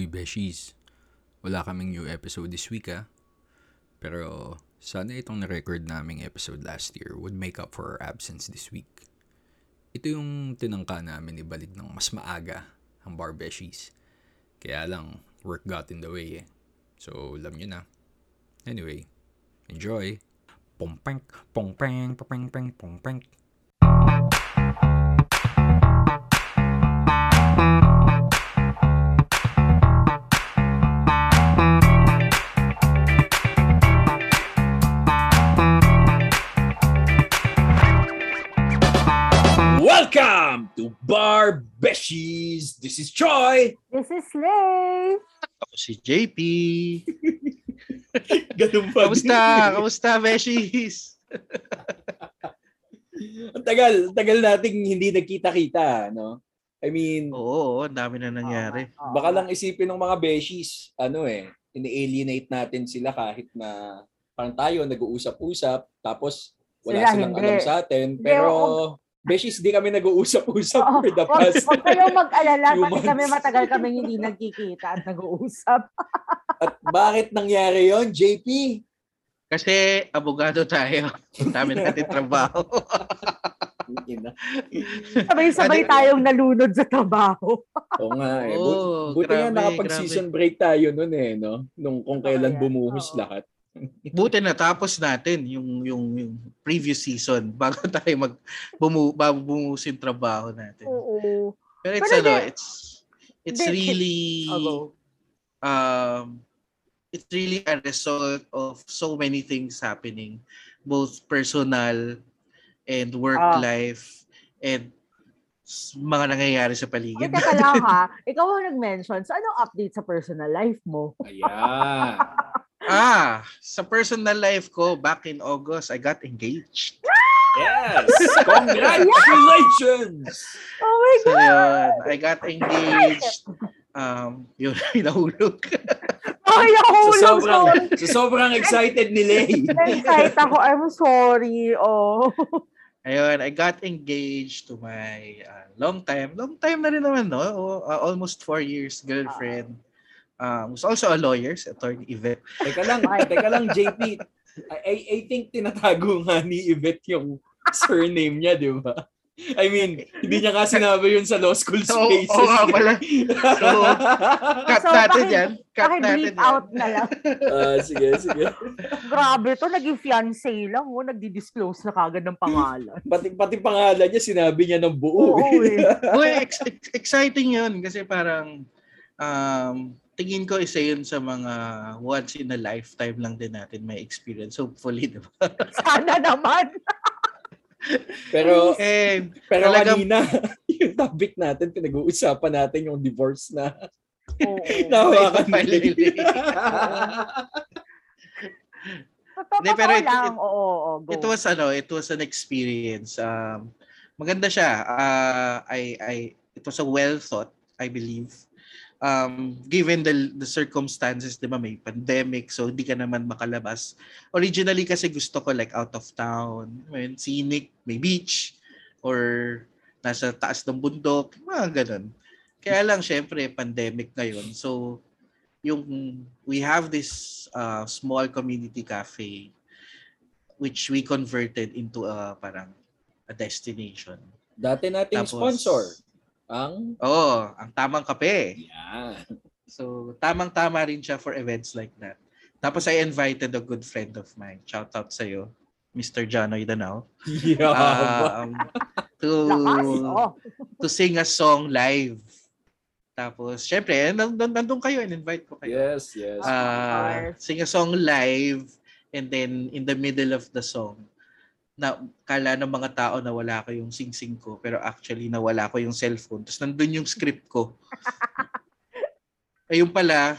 Uy, Beshies. Wala kaming new episode this week ah. Pero sana itong na-record naming episode last year would make up for our absence this week. Ito yung tinangka namin ibalik ng mas maaga ang Bar Beshies. Kaya lang, work got in the way eh. So, alam nyo na. Anyway, enjoy! Pongpeng, pongpeng, pongpeng, pongpeng, Beshies. This is Troy. This is Slay. Ako si JP. Ganun pa. Kamusta? Kamusta, Beshies? Ang tagal, ang tagal nating hindi nagkita-kita, no? I mean, Oo, ang dami na nangyari. Oo. baka lang isipin ng mga Beshies, ano eh, ini-alienate natin sila kahit na parang tayo nag-uusap-usap, tapos wala Sila silang hindi. alam sa atin. Hindi, Pero, oo. Beshies, di kami nag-uusap-usap Oo, for the past. huwag kayong mag-alala, pati kami matagal kami hindi nagkikita at nag-uusap. At bakit nangyari yon JP? Kasi abogado tayo. Ang dami natin trabaho. Sabay-sabay tayong nalunod sa trabaho. Oo nga eh. Buti nga grabe, nakapag-season break tayo nun eh, no? Nung kung kailan bumuhos lahat. Buti natapos natin yung, yung, yung previous season bago tayo mag bumu, bago bumuhos yung trabaho natin. Oo. Pero it's Pero ano, di- it's it's di- really Ako. um it's really a result of so many things happening both personal and work Ah. life and mga nangyayari sa Ay, paligid teka lang ha. Ikaw ang nag-mention. So, anong update sa personal life mo? Ayan. Ah sa personal life ko back in August I got engaged yes! Congratulations! Oh my so God! yun I got engaged um yun nahulog Ay, So, nahulog sobrang, sorry. so, sobrang excited ni Lay. Excited ako. I'm sorry. Oh. Ayun, I got engaged to my uh, long time, long time na rin naman, no? Uh, almost four years girlfriend. Um, was also a lawyer, si attorney Yvette. Teka lang, teka lang, JP. I, I, I think tinatago nga ni Yvette yung surname niya, di ba? I mean, hindi niya nga sinabi yun sa law school Oo, spaces. oo nga pala. So, cut So, natin paki- yan. Cut natin yan. out na lang. Ah, sige, sige. Grabe to, naging fiancé lang. Oh, nagdi-disclose na kagad ng pangalan. Pati, pati pangalan niya, sinabi niya ng buo. Oo, eh. eh. Uy, ex- ex- exciting yun kasi parang um, tingin ko isa yun sa mga once in a lifetime lang din natin may experience. Hopefully, di ba? Sana naman. Pero, And pero Talagang- kanina, yung topic natin, pinag-uusapan natin yung divorce na Oo. Lay. Finally. Totoo Hindi, pero it- lang. it- Oo, oo, go. It was ano, it was an experience. Um, maganda siya. Uh, I I it was a well thought, I believe. Um, given the the circumstances, 'di ba, may pandemic, so hindi ka naman makalabas. Originally kasi gusto ko like out of town, mean, scenic, may beach or nasa taas ng bundok, mga ganun. Kaya lang syempre pandemic ngayon. So yung we have this uh, small community cafe which we converted into a parang a destination. Dati nating Tapos- sponsor, ang... Oo, ang tamang kape. Yan. So, tamang-tama rin siya for events like that. Tapos I invited a good friend of mine. Shout out sa iyo, Mr. Janoy Danao. Yaba. Um, to oh. to sing a song live. Tapos, syempre, nandun, nandun kayo, in-invite ko kayo. yes, yes. uh, sing a song live and then in the middle of the song na kala ng mga tao na wala ko yung sing-sing ko pero actually nawala ko yung cellphone tapos nandun yung script ko ayun pala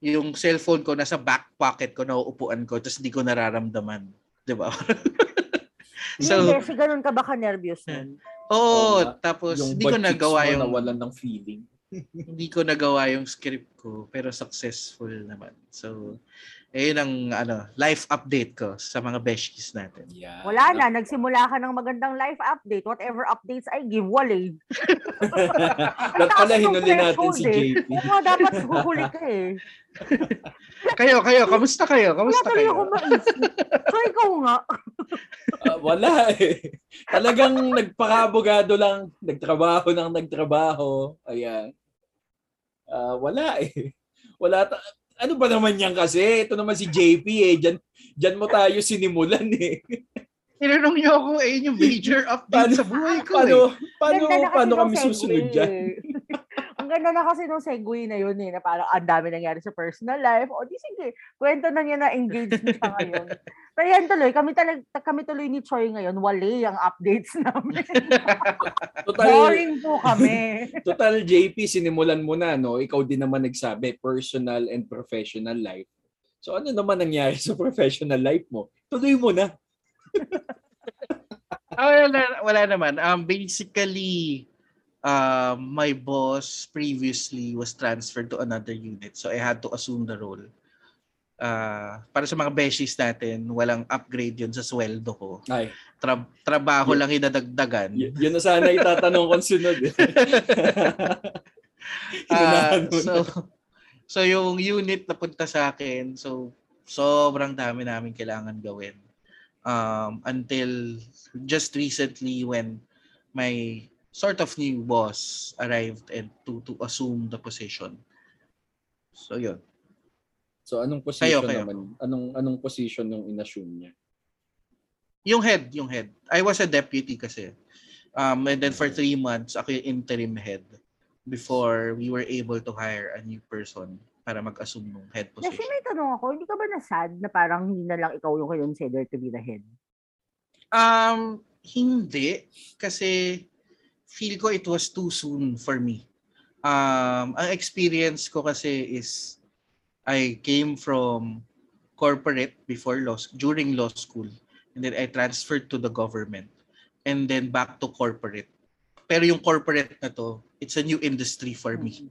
yung cellphone ko nasa back pocket ko nauupuan ko tapos hindi ko nararamdaman di ba So, Hindi, si ganun ka ba ka-nervous nun? oo nga. tapos yung hindi ko nagawa yung nawalan ng feeling. hindi ko nagawa yung script ko pero successful naman. So Ayun ang ano, life update ko sa mga besties natin. Yeah. Wala na, nagsimula ka ng magandang life update. Whatever updates I give, walay. Ba't pala Taas ng hinuli natin si eh. JP? Oo dapat huhuli ka eh. kayo, kayo, kamusta kayo? Wala Kamusta kayo? ako maisip. So ikaw nga. Ah, wala eh. Talagang nagpakabogado lang, nagtrabaho ng nagtrabaho. Ayan. Ah, wala eh. Wala ta- ano ba naman yan kasi? Ito naman si JP eh. Diyan, diyan mo tayo sinimulan eh. Tinanong niyo ako, eh, yung major update sa buhay ko Paano, eh. paano, paano nung kami susunod dyan? eh. Ang ganda na kasi nung segue na yun eh, na parang ang dami nangyari sa personal life. O di sige, kwento na niya na engaged na siya ngayon. Pero yan tuloy, kami, talag, kami tuloy ni Choi ngayon, wali ang updates namin. Total, Boring po kami. total JP, sinimulan mo na, no? Ikaw din naman nagsabi, personal and professional life. So ano naman nangyari sa professional life mo? Tuloy mo na. Ah, wala, wala naman. Um, basically, um, my boss previously was transferred to another unit. So I had to assume the role. Ah, para sa mga beshies natin, walang upgrade yun sa sweldo ko. Ay, Tra- trabaho Y- lang inadagdagan. y- yun na sana itatanong kong sunod. eh. Na. so, so yung unit na punta sa akin, so sobrang dami namin kailangan gawin. Um, until just recently when my sort of new boss arrived and to to assume the position. So yun. So anong position kayo. naman? Anong anong position yung inassume niya? Yung head, yung head. I was a deputy kasi. Um, and then for three months, ako yung interim head before we were able to hire a new person para mag-assume ng head Kasi position. may tanong ako, hindi ka ba na-sad na parang hindi na lang ikaw yung considered to be the head? Um, hindi. Kasi feel ko it was too soon for me. Um, ang experience ko kasi is I came from corporate before law, during law school. And then I transferred to the government. And then back to corporate. Pero yung corporate na to, it's a new industry for me.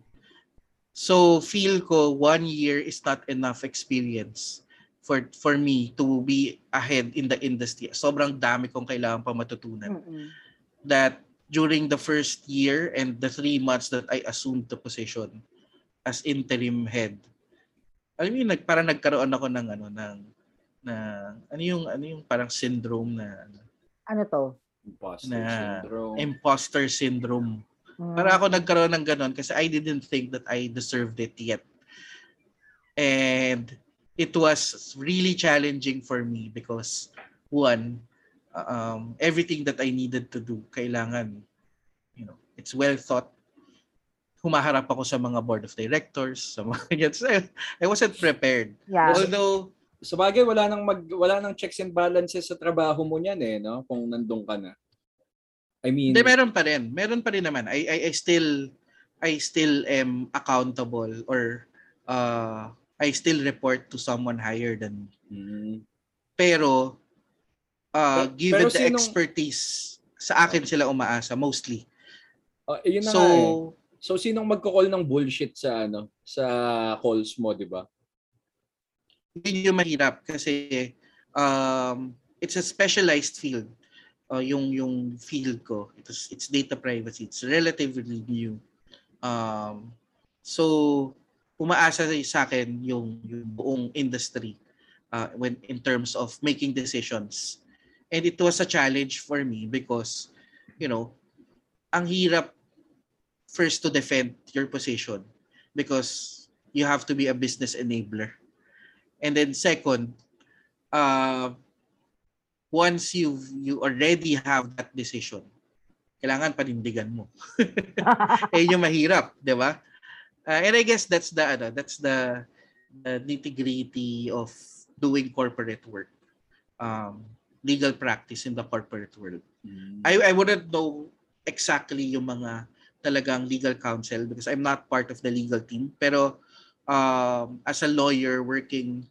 So feel ko one year is not enough experience for for me to be ahead in the industry. Sobrang dami kong kailangan pa matutunan. Mm-mm. That during the first year and the three months that I assumed the position as interim head, mo yun, nag, parang nagkaroon ako ng ano ng na ano yung ano yung parang syndrome na ano, Ano to? Imposter Na- syndrome. imposter syndrome. Mm. Para ako nagkaroon ng ganon kasi I didn't think that I deserved it yet. And it was really challenging for me because one, um, everything that I needed to do, kailangan, you know, it's well thought. Humaharap ako sa mga board of directors, sa mga ganyan. So, I wasn't prepared. Yeah. Although, Sa bagay, wala nang mag wala nang checks and balances sa trabaho mo niyan eh, no? Kung nandun ka na. I mean, Hindi, meron pa rin. Meron pa rin naman. I, I, I still, I still am accountable or uh, I still report to someone higher than me. Mm. Pero, uh, Pero- given pero the sinong- expertise, sa akin sila umaasa, mostly. Oh, yun na So, nga eh. So sinong magko-call ng bullshit sa ano, sa calls mo, 'di ba? yun yung mahirap kasi um, it's a specialized field. Uh, yung yung field ko, it's, it's data privacy. It's relatively new. Um, so, umaasa sa akin yung, yung buong industry uh, when in terms of making decisions. And it was a challenge for me because, you know, ang hirap first to defend your position because you have to be a business enabler. And then second, uh, once you you already have that decision, kailangan panindigan mo. eh yung mahirap, 'di ba? Uh, and I guess that's the ano, that's the, the nitty-gritty of doing corporate work. Um, legal practice in the corporate world. Mm. I I wouldn't know exactly yung mga talagang legal counsel because I'm not part of the legal team. Pero um, as a lawyer working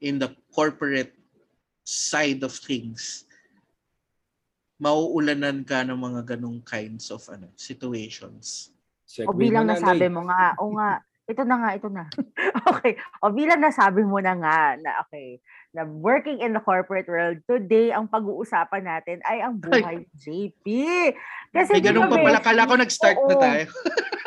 in the corporate side of things, mauulanan ka ng mga ganong kinds of ano situations. O bilang nasabi mo nga, o nga, ito na nga, ito na. okay. O bilang nasabi mo na nga na okay, na working in the corporate world, today ang pag-uusapan natin ay ang buhay ni JP. Kasi May ganun pa pala. Kala ko nag-start na Oo. tayo.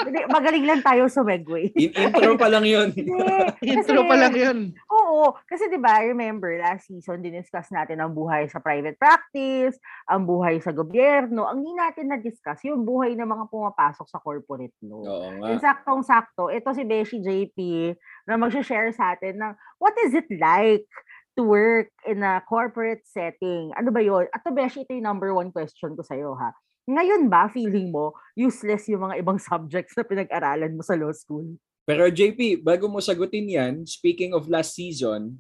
Hindi, magaling lang tayo sa Megway. In- intro pa lang yun. Intro pa lang yun. Oo. Kasi di ba remember, last season, diniscuss natin ang buhay sa private practice, ang buhay sa gobyerno. Ang hindi natin na-discuss, yung buhay ng mga pumapasok sa corporate law. Oo nga. Yung saktong-sakto, ito si Beshi JP na mag-share sa atin ng what is it like to work in a corporate setting? Ano ba yun? At Beshi, ito yung number one question ko sa'yo ha. Ngayon ba, feeling mo, useless yung mga ibang subjects na pinag-aralan mo sa law school? Pero JP, bago mo sagutin yan, speaking of last season,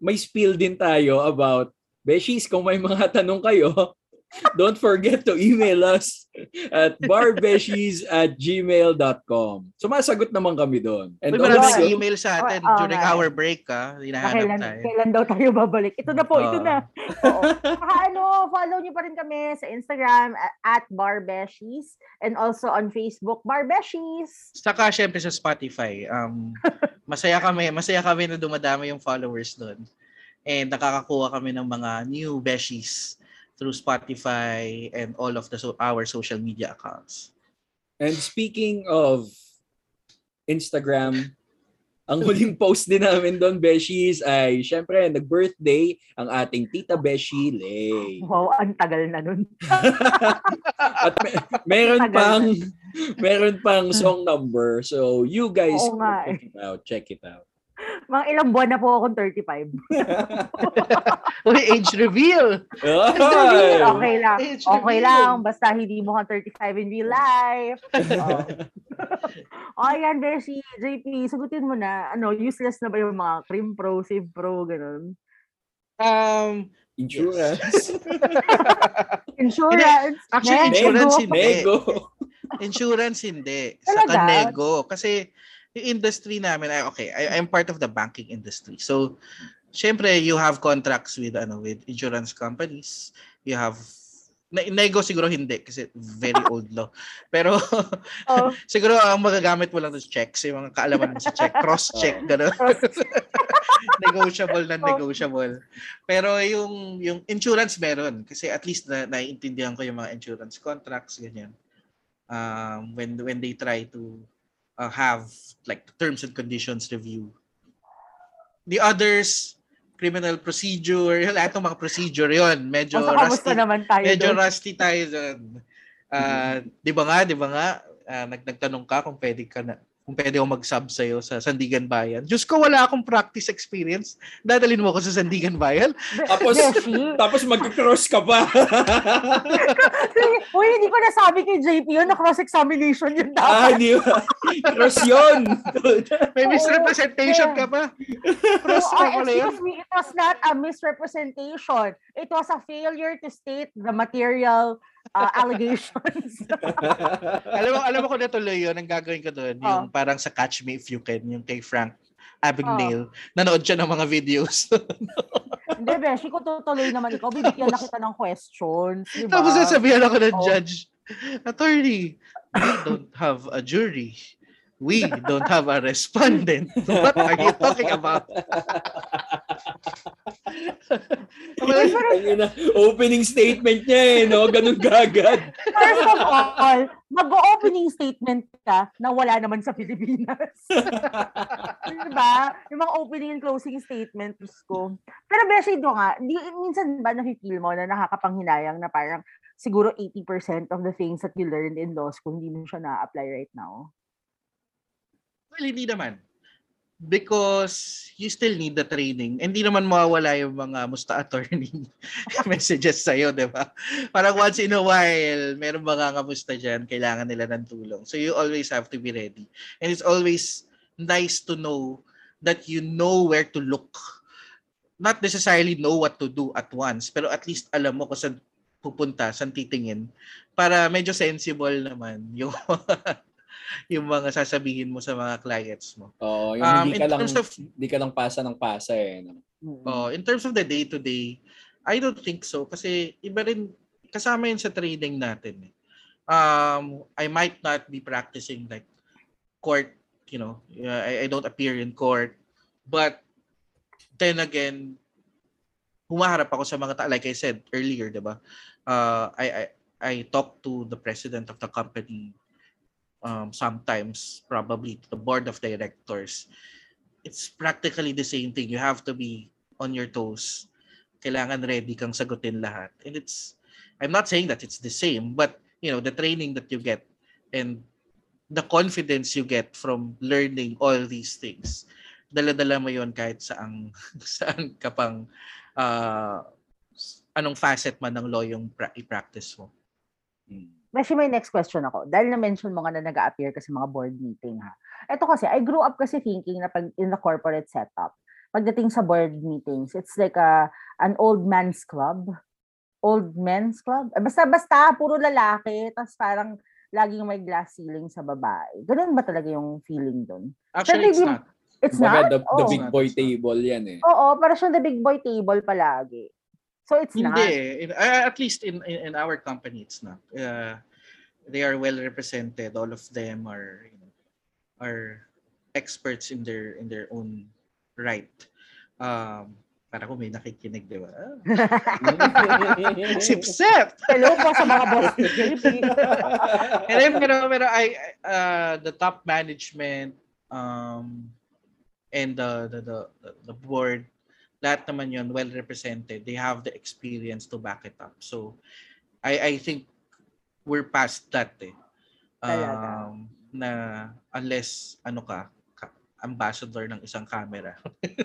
may spill din tayo about Beshies, kung may mga tanong kayo, don't forget to email us at barbeshies at gmail.com. Sumasagot naman kami doon. And May maraming also, email sa atin Oo, during nga. our break ha. Na Hinahanap kailan, tayo. kailan daw tayo babalik? Ito na po, ito Oo. na. Oo. Saka ano, follow niyo pa rin kami sa Instagram at Barbeshies and also on Facebook, Barbeshies. Saka syempre sa Spotify. Um, masaya kami, masaya kami na dumadami yung followers doon. And nakakakuha kami ng mga new beshies through Spotify and all of the so- our social media accounts. and speaking of Instagram, ang huling post din namin doon, Beshies, ay syempre, nag-birthday ang ating Tita Beshi Lay. Wow, ang tagal na nun. At me- meron Tagal pang meron pang song number. So you guys Oo check it out. Check it out. Mga ilang buwan na po akong 35. Uy, age reveal! Ay! Okay lang. Age Okay reveal. lang. Basta hindi mo kang 35 in real life. Oh. o yan, Beshi. JP, sagutin mo na. Ano, useless na ba yung mga Crim Pro, Save Pro, ganun? Um, Insurance. Insurance. Actually, Nego. insurance hindi. Nego. Insurance hindi. Talaga? Sa nego. Kasi yung industry namin, ay, okay, I, I'm part of the banking industry. So, syempre, you have contracts with ano with insurance companies. You have na- nego siguro hindi kasi very old law. Pero Oh, siguro ang magagamit mo lang is checks, yung mga kaalaman mo sa check, cross check gano'n. negotiable na negotiable. Pero yung yung insurance meron kasi at least na naiintindihan ko yung mga insurance contracts ganyan. Um when when they try to uh, have like terms and conditions review. The others criminal procedure, yung lahat ng mga procedure yon medyo kamusta rusty. naman tayo Medyo doon? rusty tayo doon. Ah, 'di ba nga, 'di ba nga, ah, nag nagtanong ka kung pwede ka na kung pwede ako mag-sub sa'yo sa Sandigan Bayan. Diyos ko, wala akong practice experience. Dadalhin mo ako sa Sandigan Bayan? Tapos-. Tapos mag-cross ka pa. Uy, hindi ko nasabi kay JP yun na cross-examination yun ah, dapat. di ba? Cross yun. May misrepresentation ka pa. Oh, Cross ka pala yun. excuse me, it was not a misrepresentation. It was a failure to state the material uh, allegations. alam mo, alam mo kung natuloy yun, ang gagawin ko doon, Oh. yung parang sa Catch Me If You Can, yung kay Frank Abagnale. Nanood siya ng mga videos. Hindi, Beshi, kung tutuloy naman ikaw, bibigyan na kita ng questions. Di ba? Tapos sasabihan ako ng Oh. judge, Attorney, we don't have a jury. We don't have a respondent. What are you talking about? Ina, Opening statement niya eh, no? Ganun gagad. First of all, mag-opening statement ka na wala naman sa Pilipinas. diba? Yung mga opening and closing statements ko. Pero Beshi, ito nga, di, minsan ba nafe-feel mo na nakakapanghinayang na parang siguro 80% of the things that you learned in law school, hindi mo siya na-apply right now? Well, hindi naman. Because you still need the training. Hindi naman mawawala yung mga musta attorney messages sa'yo, di ba? Parang once in a while, meron mga kamusta dyan, kailangan nila ng tulong. So you always have to be ready. And it's always nice to know that you know where to look. Not necessarily know what to do at once, pero at least alam mo kung saan pupunta, saan titingin. Para medyo sensible naman yung yung mga sasabihin mo sa mga clients mo. Oo, yung Um, hindi in ka lang of- hindi ka lang pasa ng pasa eh. No? Oh, in terms of the day to day, I don't think so kasi iba rin kasama yun sa trading natin. eh. Um, I might not be practicing like court you know, I, I don't appear in court. But then again, humaharap ako sa mga ta like I said earlier, 'di ba? Uh, I I I talk to the president of the company um, sometimes, probably to the board of directors. It's practically the same thing. You have to be on your toes. Kailangan ready kang sagutin lahat. And it's I'm not saying that it's the same, but you know, the training that you get and the confidence you get from learning all these things. Dala-dala mo 'yon kahit saan saan ka pang uh, anong facet man ng law yung pra- i-practice mo. Actually, may next question ako. Dahil na-mention mo nga na nag appear ka sa mga board meeting ha. Ito kasi, I grew up kasi thinking na pag in the corporate setup, pagdating sa board meetings, it's like a, an old man's club. Old men's club. Eh, Basta-basta, puro lalaki. Tapos parang laging may glass ceiling sa babae. Ganun ba talaga yung feeling doon? Actually, it's maybe- not. It's Kumbaga, not? the, the Oo. big boy table yan eh. Oo, para siyang the big boy table palagi. So it's Hindi. not. eh. In, uh, at least in, in in our company, it's not. Uh, they are well represented. All of them are you know, are experts in their in their own right. Um, para kung may nakikinig, di ba? sip sip. Hello po sa mga boss ni And then, pero, pero I, uh, the top management um, and the, the, the- the board, lahat naman yun well represented. They have the experience to back it up. So, I, I think we're past that eh. Um, na unless, ano ka, ka- ambassador ng isang camera.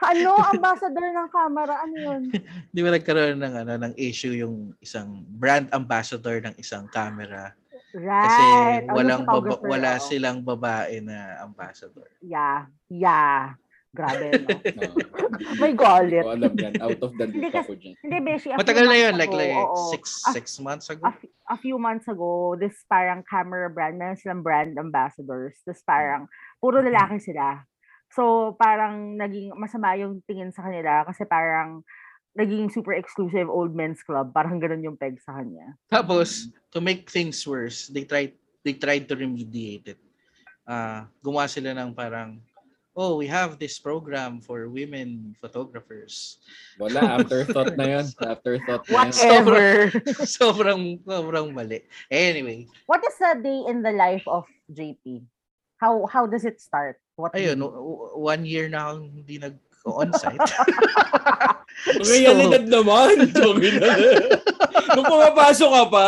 Ano, ambassador ng camera? Ano yun? Di ba nagkaroon ng, ano, ng issue yung isang brand ambassador ng isang camera? Kasi Right. Oh, yung walang baba, wala silang babae na ambassador. Yeah. Yeah. Grabe, no? No. May galit. So, alam yan. Out of the Hindi loop ako dyan. Hindi, Beshi. a Matagal na yun, like, ago, like oo. six, Ah, six months ago. a, a few months ago, this parang camera brand, meron silang brand ambassadors. Tapos parang, puro lalaki sila. So, parang naging masama yung tingin sa kanila kasi parang naging super exclusive old men's club. Parang ganun yung peg sa kanya. Tapos, to make things worse, they tried they tried to remediate it. Ah, gumawa sila ng parang, oh, we have this program for women photographers. Wala, afterthought na yun. Afterthought na yun. Whatever. sobrang, sobrang mali. Anyway, What is a day in the life of JP? How how does it start? What ayun, one year na akong hindi nag-on-site. Realidad naman. Joke na. Nung pumapasok ka pa.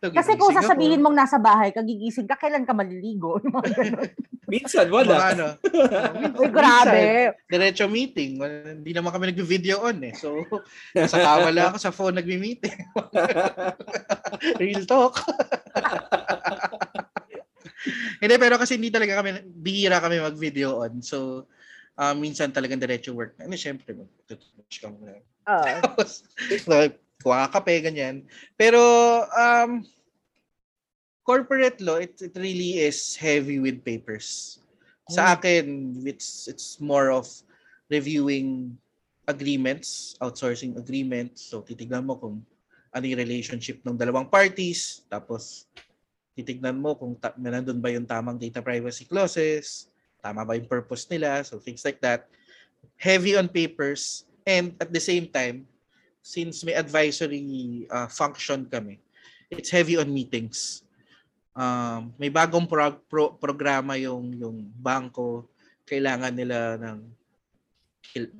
Kasi kung sasabihin mong nasa bahay, kagigising ka, kailan ka maliligo? Mga. Minsan, Mga wala. ano, Uy, grabe. diretso meeting. Wala- Hindi naman kami nagvi-video on eh. So, sa kama lang ako sa phone nagmi-meeting. Real talk. hindi, pero kasi hindi talaga kami, bihira kami mag-video on. So, ah, minsan talagang diretso work. Ano, syempre, tututouch ka muna. Oo. Tapos, kuha ka kape, ganyan. Pero, um, corporate law, it, it really is heavy with papers. Sa akin, it's it's more of reviewing agreements, outsourcing agreements. So, titignan mo kung ano yung relationship ng dalawang parties. Tapos, titignan mo kung ta- nandun ba yung tamang data privacy clauses, tama ba yung purpose nila, so things like that. Heavy on papers, and at the same time, since may advisory uh, function kami, it's heavy on meetings. Um, may bagong pro- pro- programa yung yung bangko, kailangan nila ng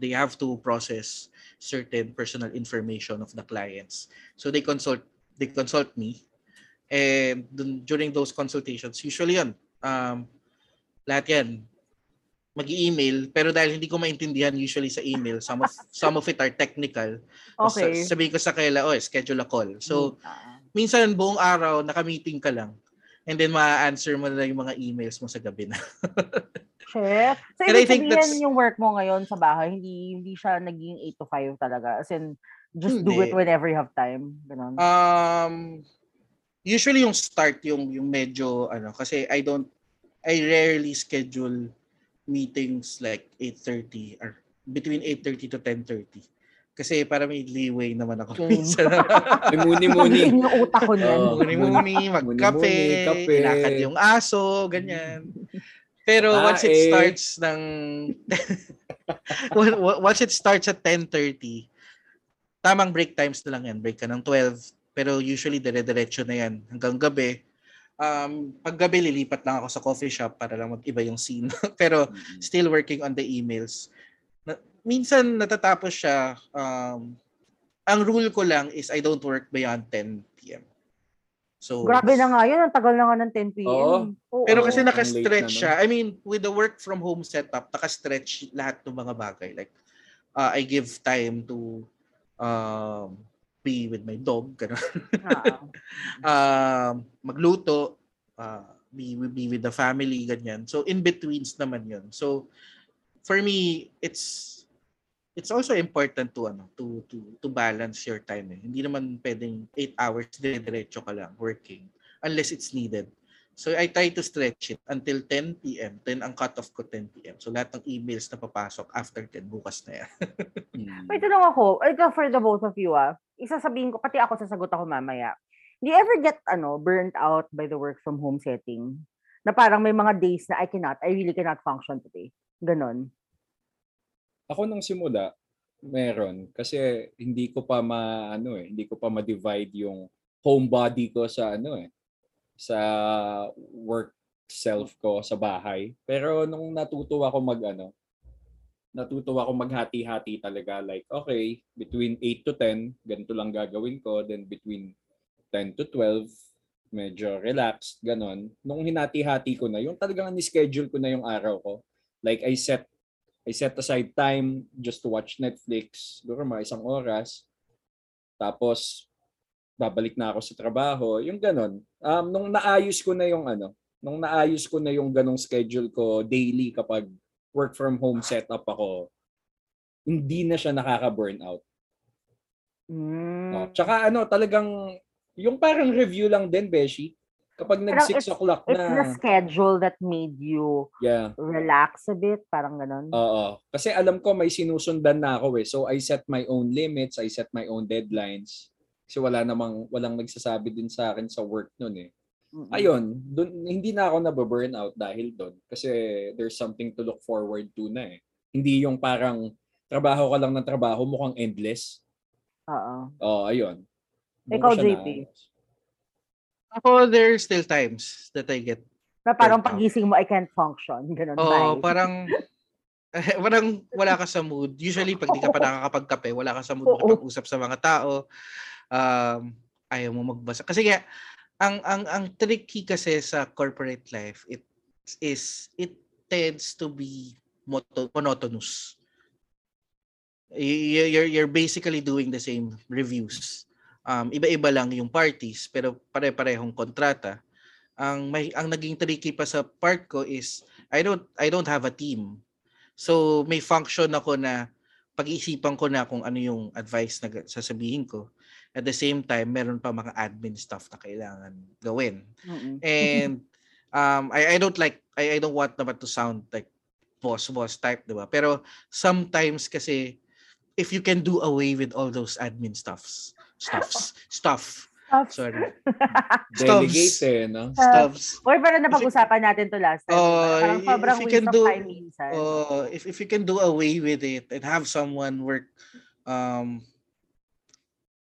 they have to process certain personal information of the clients. So they consult they consult me and during those consultations usually yun um lahat yan mag-email pero dahil hindi ko maintindihan usually sa email some of some of it are technical Okay. Sa, sabihin ko sa kaila oh schedule a call so minsan buong araw naka-meeting ka lang and then ma-answer mo na yung mga emails mo sa gabi na Chef. So, And I think that's- yung work mo ngayon sa bahay, hindi hindi siya naging 8 to 5 talaga. As in, just do Hindi. it whenever you have time. Ganun. Um, usually yung start yung yung medyo ano kasi I don't I rarely schedule meetings like 8:30 or between 8:30 to 10:30. Kasi para may leeway naman ako. Minsan, May muni-muni. Yung utak ko niyan. Oo. muni-muni, magkape, ilakad yung aso, ganyan. Pero Ah, once it eh. starts ng once it starts at 10:30, tamang break times na lang yan. Break ka ng 12. Pero usually dire-diretso na yan hanggang gabi. Um, pag gabi lilipat lang ako sa coffee shop para lang mag-iba yung scene. Pero still working on the emails. Na, minsan natatapos siya um, ang rule ko lang is I don't work beyond 10 p.m. So Grabe na nga yun. Ang tagal na nga ng 10 p.m. Oo. Oo. pero kasi naka-stretch na, siya. I mean, with the work from home setup, naka-stretch lahat ng mga bagay. Like, uh, I give time to um, be with my dog, ganun. Ah. um, magluto, uh, be, be with the family, ganyan. So, in-betweens naman yun. So, for me, it's it's also important to ano to to to balance your time eh. Hindi naman pwedeng 8 hours dire-diretso ka lang working unless it's needed. So I try to stretch it until 10 p.m. Then ang cut-off ko 10 p.m. So lahat ng emails na papasok after 10 bukas na yan. Mm. May tanong ako, ito for the both of you ah. Isasabihin ko, pati ako sasagot ako mamaya. Do you ever get ano burnt out by the work from home setting? Na parang may mga days na I cannot, I really cannot function today. Ganon. Ako nung simula, meron. Kasi hindi ko pa ma, ano eh, hindi ko pa ma-divide yung home body ko sa ano eh, sa work self ko sa bahay. Pero nung natuto ako mag ano, natuto ako maghati-hati talaga. Like, okay, between 8 to 10, ganito lang gagawin ko. Then between 10 to 12, medyo relaxed, ganon. Nung hinati-hati ko na, yung talagang ni-schedule ko na yung araw ko. Like, I set I set aside time just to watch Netflix, siguro mga isang oras. Tapos, babalik na ako sa trabaho. Yung ganon. Um, nung naayos ko na yung ano, nung naayos ko na yung ganong schedule ko daily kapag work from home setup ako, hindi na siya nakaka-burnout. Mm. No? Tsaka ano, talagang, yung parang review lang din, Beshi. Kapag nag Parang 6 it's- o'clock It's the na, schedule that made you yeah, relax a bit, parang ganon. Oo. Kasi alam ko may sinusundan na ako eh. So I set my own limits, I set my own deadlines. Kasi wala namang walang nagsasabi din sa akin sa work noon eh. Mm-mm. Ayun, dun, hindi na ako nababurn out dahil doon. Kasi there's something to look forward to na eh. Hindi yung parang trabaho ka lang ng trabaho, mukhang endless. Oo. Oo, ayun. Doon Ikaw, JP. naayos. Ako, there are still times that I get Na parang pagising mo, I can't function. Ganon. Oo, Bye. parang parang wala ka sa mood. Usually pag di ka pa nakakapagkape, wala ka sa mood Oo. makipag-usap sa mga tao. Um, ayaw mo magbasa. Kasi nga ang ang ang tricky kasi sa corporate life, it is it tends to be monotonous. You're you're basically doing the same reviews. Um, iba-iba lang yung parties pero pare-parehong kontrata. Ang may ang naging tricky pa sa part ko is I don't I don't have a team. So may function ako na pag-iisipan ko na kung ano yung advice na sasabihin ko. At the same time, meron pa mga admin stuff na kailangan gawin. Mm-mm. And um I I don't like I I don't want naman to sound like boss boss type, 'di ba? Pero sometimes kasi if you can do away with all those admin stuffs, stuffs, stuff. Stuff. Sorry. Delegate Stuffs. eh, no? Stuffs. Or parang napag-usapan natin to last time. Oh, diba? parang if sobrang you waste can do- time minsan. Oh, if if you can do away with it and have someone work um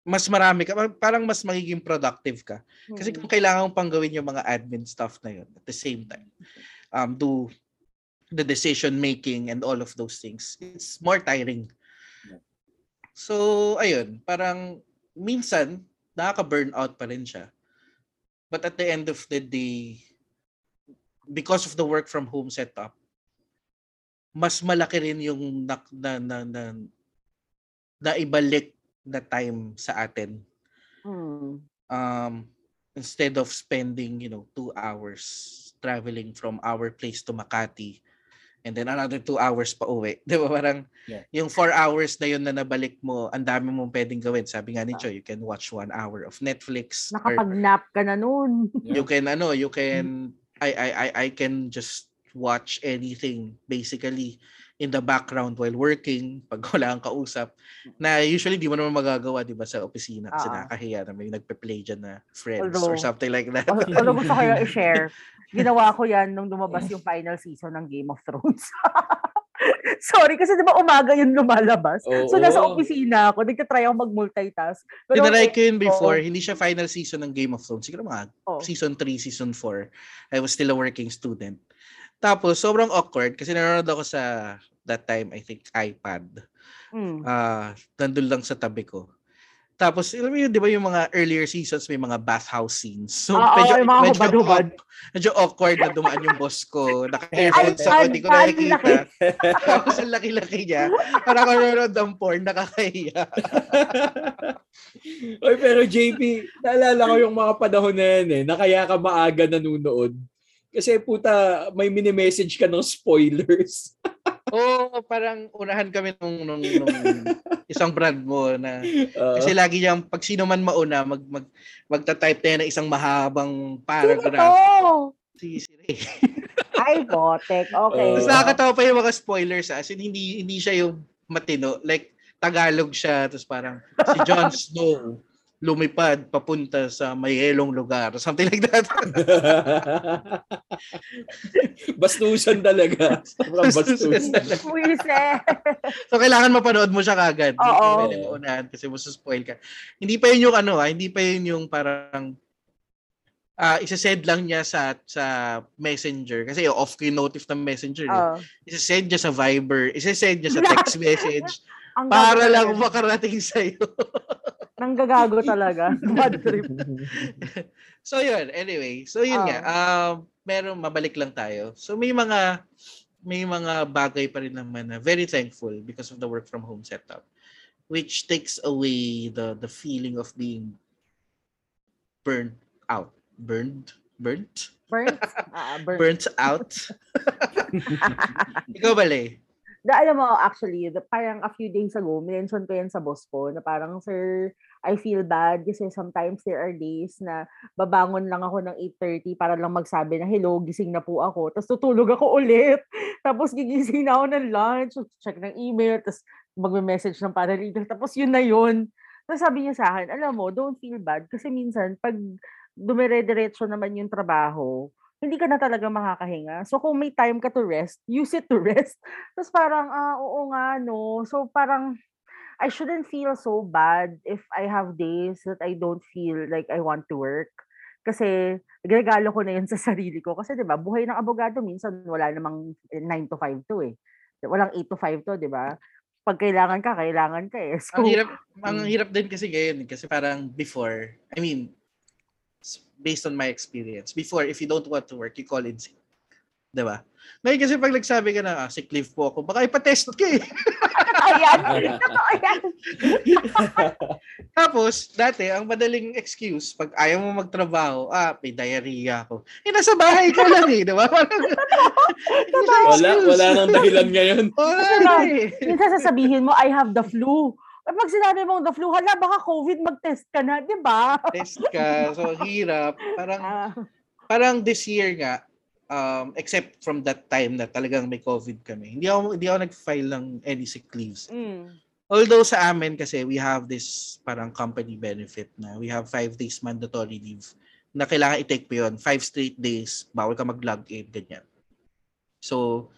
mas marami ka parang mas magiging productive ka. Kasi kung kailangan mong pang gawin yung mga admin stuff na yun at the same time, um, do the decision making and all of those things, it's more tiring. So, ayun, parang minsan, nakaka-burnout pa rin siya. But at the end of the day, because of the work from home setup, mas malaki rin yung na, na, na, na, na ibalik na time sa atin Mm. um, instead of spending, you know, two hours traveling from our place to Makati and then another two hours pa uwi. Di ba? Parang Yeah. yung four hours na yun na nabalik mo, ang dami mong pwedeng gawin. Sabi nga ni Joy, you can watch one hour of Netflix. Nakapag-nap ka na nun. you can, ano, you can, I, I, I, I can just watch anything basically in the background while working pag wala kang kausap na usually di mo naman magagawa di ba sa opisina kasi Oo. nakakahiya na may nagpe-play dyan na friends or Although- something like that. Al- Although gusto ko yung i-share, ginawa ko yan nung lumabas yung final season ng Game of Thrones. Sorry, kasi di ba umaga yun lumalabas? So nasa Oo. opisina ako, nagtatry ako mag-multitask. Pero Tinry ko yun oo. before, hindi siya final season ng Game of Thrones. Siguro mga Oo. season 3, season 4. I was still a working student. Tapos, sobrang awkward kasi nanonood ako sa that time, I think, iPad. Mm. Ah, nandun lang sa tabi ko. Tapos, alam mo yun, di ba yung mga earlier seasons may mga bathhouse scenes. So, Oo, yung mga hubad-hubad. awk- medyo awkward na dumaan yung boss ko. Naka-earphones ako, hindi ko nakikita. Tapos, ang laki-laki niya. Parang ako nanonood ng porn, nakakahiya. Oy, pero JP, naalala ko yung mga panahon na yan eh, na kaya ka maaga nanunood. Kasi puta, may mini-message ka ng spoilers. Oo, parang unahan kami nung, nung, nung isang brand mo na Uh, kasi lagi niyang pag sino man mauna mag mag magta-type tayo ng isang mahabang Sino paragraph. to? Si, si Ray. Ay, gotek. Okay. Tapos nakakatawa pa yung mga spoilers ah. As in, hindi hindi siya yung matino. Like Tagalog siya tapos parang si Jon Snow lumipad papunta sa mayelong lugar. Something like that. bastusan talaga. Sobrang bastusan. So kailangan mapanood mo siya kagad. Hindi Oo. pwede maunahan kasi spoil ka. Hindi pa yun yung ano ah, hindi pa yun yung parang ah isa-send lang niya sa sa Messenger kasi yung off ko yung notif ng Messenger. eh. Oh, Isa-send niya sa Viber, isa-send niya sa text message ang para lang makarating sa iyo. Nanggagago talaga. Bad trip. so yun, anyway. So yun Oo. nga. Um meron mabalik lang tayo. So may mga may mga bagay pa rin naman na very thankful because of the work from home setup which takes away the the feeling of being burned out. Burned? Burnt? Burnt? Ah, burnt. Burnt out? Ikaw bale? Da, alam mo, actually, the, parang a few days ago, mention ko yan sa boss ko, na parang, sir, I feel bad kasi sometimes there are days na babangon lang ako ng 8.30 para lang magsabi na, hello, gising na po ako. Tapos tutulog ako ulit. Tapos gigising na ako ng lunch, check ng email, tapos magme-message ng paralegal. Tapos yun na yun. Tapos sabi niya sa akin, alam mo, don't feel bad kasi minsan, pag dumire-diretso naman yung trabaho, hindi ka na talaga makakahinga. So kung may time ka to rest, use it to rest. Tapos parang, ah, oo nga, no. So parang, I shouldn't feel so bad if I have days that I don't feel like I want to work. Kasi, regalo ko na yun sa sarili ko. Kasi, di ba, buhay ng abogado, minsan wala namang 9 to 5 to eh. Walang 8 to 5 to, di ba? Pag kailangan ka, kailangan ka eh. So, Ang hirap, ang Mm. hirap din kasi ngayon eh, kasi parang before, I mean, based on my experience, before if you don't want to work, you call in sick. 'Di ba? Ngayon kasi pag nagsabi ka na, ah, sick leave po ako, baka ipatest ka eh. ayan, totoo yan. Tapos, dati, ang madaling excuse, pag ayaw mo magtrabaho, ah, may diarrhea ako. Eh, nasa bahay ka lang eh, di ba? Parang, wala, wala nang dahilan ngayon. Wala eh. Minsan sasabihin mo, I have the flu. At pag sinabi mong the flu, hala, baka COVID, mag-test ka na, di ba? Test ka, so hirap. Parang, Ah, parang this year nga, um, except from that time na talagang may COVID kami, hindi ako, hindi ako nag-file ng any sick leaves. mm. Although sa amin kasi we have this parang company benefit na we have five days mandatory leave na kailangan i-take mo yun. Five straight days, bawal ka mag-log in, ganyan. So,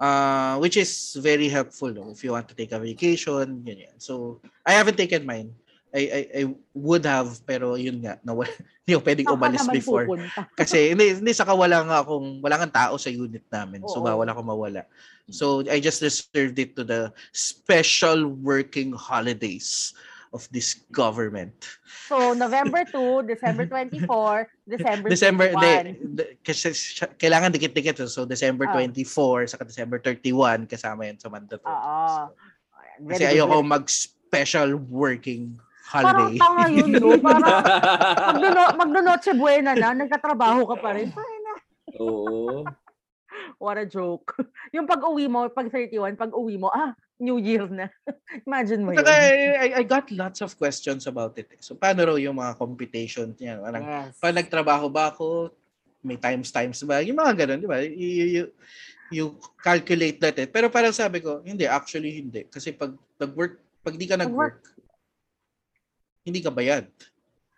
uh, which is very helpful no, if you want to take a vacation, ganyan. So, I haven't taken mine. I, I, I would have, pero yun nga, nawala, hindi ako pwedeng Saan ka umalis before. pupunta? Kasi hindi, hindi saka wala nga akong, wala kang tao sa unit namin. So Oo. bawal ako mawala. So I just reserved it to the special working holidays of this government. So, November 2, December 24, December, December, 21. de, de- kasi kailangan dikit-dikit. So December Ah. 24, saka December 31, kasama yun sa mandatory. Oo. So, kasi ayoko mag-special working Parang holiday. tanga yun, no? Parang magno, magno-noche buena na, nagtatrabaho ka pa rin. Oo. What a joke. Yung pag-uwi mo, pag 31, pag-uwi mo, ah, New Year na. Imagine mo yun. Saka, I, I got lots of questions about it. So paano raw yung mga computation niya? Parang, Yes. pag nagtrabaho ba ako, may times times ba? Yung mga ganun, di ba? You, you, you, you calculate that eh. Pero parang sabi ko, hindi, actually hindi. Kasi pag nag-work, pag di ka Nag-work. Hindi ka bayad.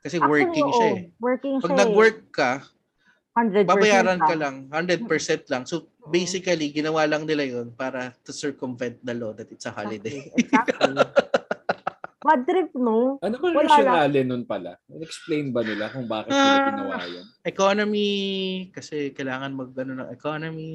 Kasi Actually, working siya oo. eh. Working Pag siya eh. nag-work ka, 100% babayaran ka lang. lang, 100% lang. So basically, ginawa lang nila yun para to circumvent the law that it's a holiday. Exactly. Bad trip, no? Ano ba rationale nun pala? Explain ba nila kung bakit nila Ah. ginawa yun? economy, kasi kailangan mag ano, ng economy,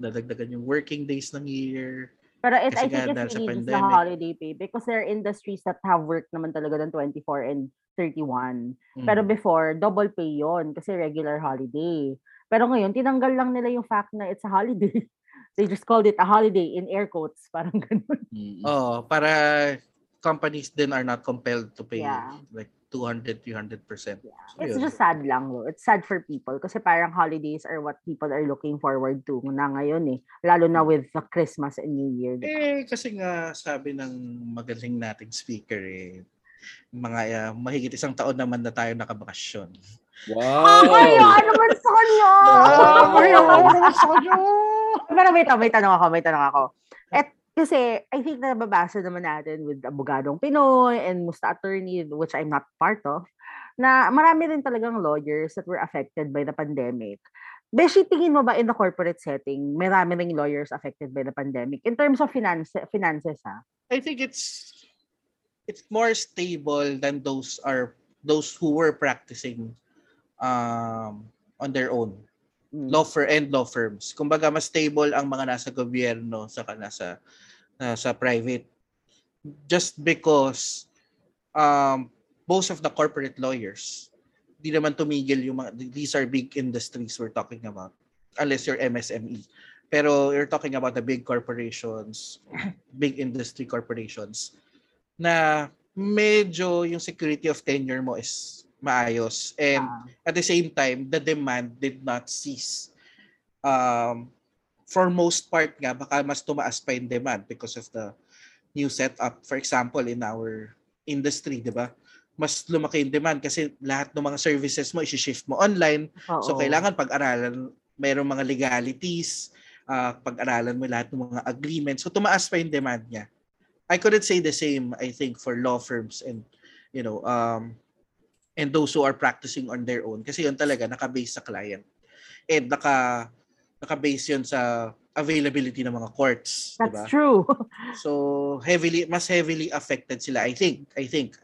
dadagdagan yung working days ng year. Pero it, I think it's sa really just the pandemic. holiday pay because there are industries that have work naman talaga ng 24 and 31. Mm. Pero before, double pay yon kasi regular holiday. Pero ngayon, tinanggal lang nila yung fact na it's a holiday. They just called it a holiday in air quotes. Parang ganun. Mm. Oh, para companies then are not compelled to pay Yeah. like 200, 300%. So, It's yun. just sad lang. Though. It's sad for people kasi parang holidays are what people are looking forward to na ngayon eh. Lalo na with the Christmas and New Year. di ba? Eh, kasi nga sabi ng magaling nating speaker eh, mga uh, mahigit isang taon naman na tayo nakabakasyon. Wow! Kaya naman sa kanya! Ah, kaya naman sa kanya! Pero wait, ah, may tanong ako, may tanong ako. At kasi, I think nababasa naman natin with abogadong Pinoy and Musta Attorney, which I'm not part of, na marami rin talagang lawyers that were affected by the pandemic. Beshi, tingin mo ba in the corporate setting, marami ring lawyers affected by the pandemic? In terms of finance, finances, ha? I think it's it's more stable than those are those who were practicing um on their own. Mm. law firm and law firms. Kumbaga mas stable ang mga nasa gobyerno saka nasa nasa private just because um most of the corporate lawyers di naman tumigil yung mga these are big industries we're talking about unless you're MSME. Pero you're talking about the big corporations, big industry corporations na medyo yung security of tenure mo is maayos and Ah. at the same time, the demand did not cease. Um, for most part nga, baka mas tumaas pa yung demand because of the new setup. For example, in our industry, di ba? Mas lumaki yung demand kasi lahat ng mga services mo, isi-shift mo online. So, Oo. kailangan pag-aralan, mayroong mga legalities, ah, pag-aralan mo lahat ng mga agreements. So, tumaas pa yung demand niya. I couldn't say the same, I think, for law firms and, you know, um, and those who are practicing on their own. Kasi yun talaga naka-base sa client. And naka naka-base yun sa availability ng mga courts That's true. so heavily mas heavily affected sila I think I think.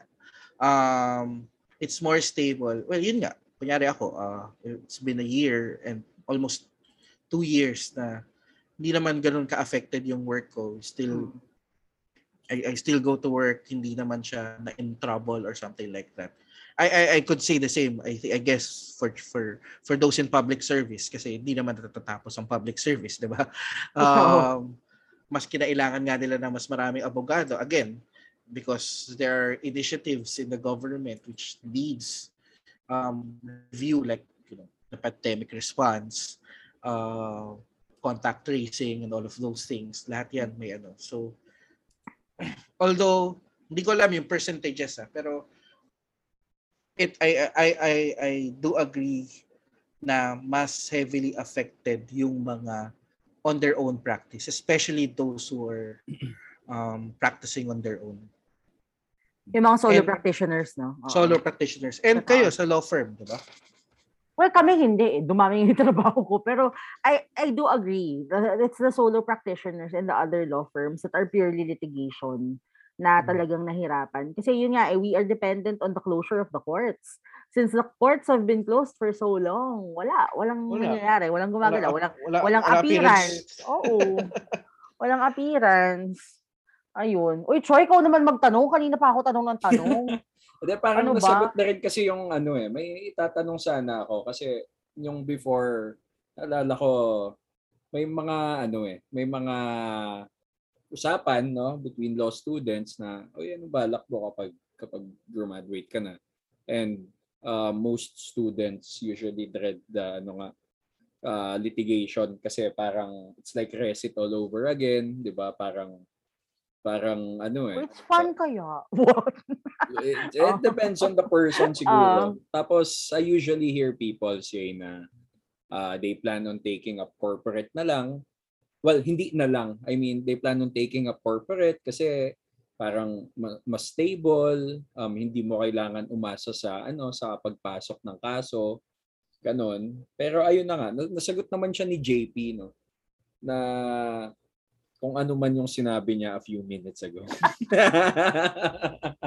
Um it's more stable. Well yun nga. Kunyari ako uh, it's been a year and almost two years na hindi naman ganun ka-affected yung work ko. Still I, I still go to work. Hindi naman siya na in trouble or something like that I I, I could say the same I I guess for for for those in public service kasi hindi naman natatapos ang public service, 'di ba? Um mas kinailangan nga nila na mas maraming abogado again because there are initiatives in the government which needs um review like you know the pandemic response uh contact tracing and all of those things. Lahat yan may ano. So although hindi ko alam yung percentages ah, pero it I I I I do agree na mas heavily affected yung mga on their own practice, especially those who are um, practicing on their own. Yung mga solo And- practitioners, no? Oo. Solo practitioners. And Totoo. kayo sa law firm, di ba? Well, kami hindi. eh. Dumami yung trabaho ko. Pero I I do agree. It's the solo practitioners and the other law firms that are purely litigation na Mhm. talagang nahirapan. Kasi yun nga, eh, we are dependent on the closure of the courts. Since the courts have been closed for so long, wala. Walang Wala. nangyayari. Walang gumagalaw. Walang, wala, walang wala appearance. Oo. walang appearance. Ayun. Uy, Troy, ikaw naman magtanong. Kanina pa ako tanong ng tanong. Hindi, parang Ano ba? nasagot na rin kasi yung ano eh. May itatanong sana ako kasi yung before, naalala ko, may mga ano eh, may mga usapan no between law students na o ano balak mo kapag kapag graduate ka na. And uh, most students usually dread the ano nga uh, litigation kasi parang it's like rest it all over again 'di ba? Parang parang ano eh. It's fun kaya. It, it depends on the person siguro. Tapos I usually hear people say na uh, they plan on taking up corporate na lang well, hindi na lang. I mean, they plan on taking a corporate kasi parang ma- mas stable, um, hindi mo kailangan umasa sa ano sa pagpasok ng kaso, ganon. Pero ayun na nga, na- nasagot naman siya ni JP no na kung ano man yung sinabi niya a few minutes ago.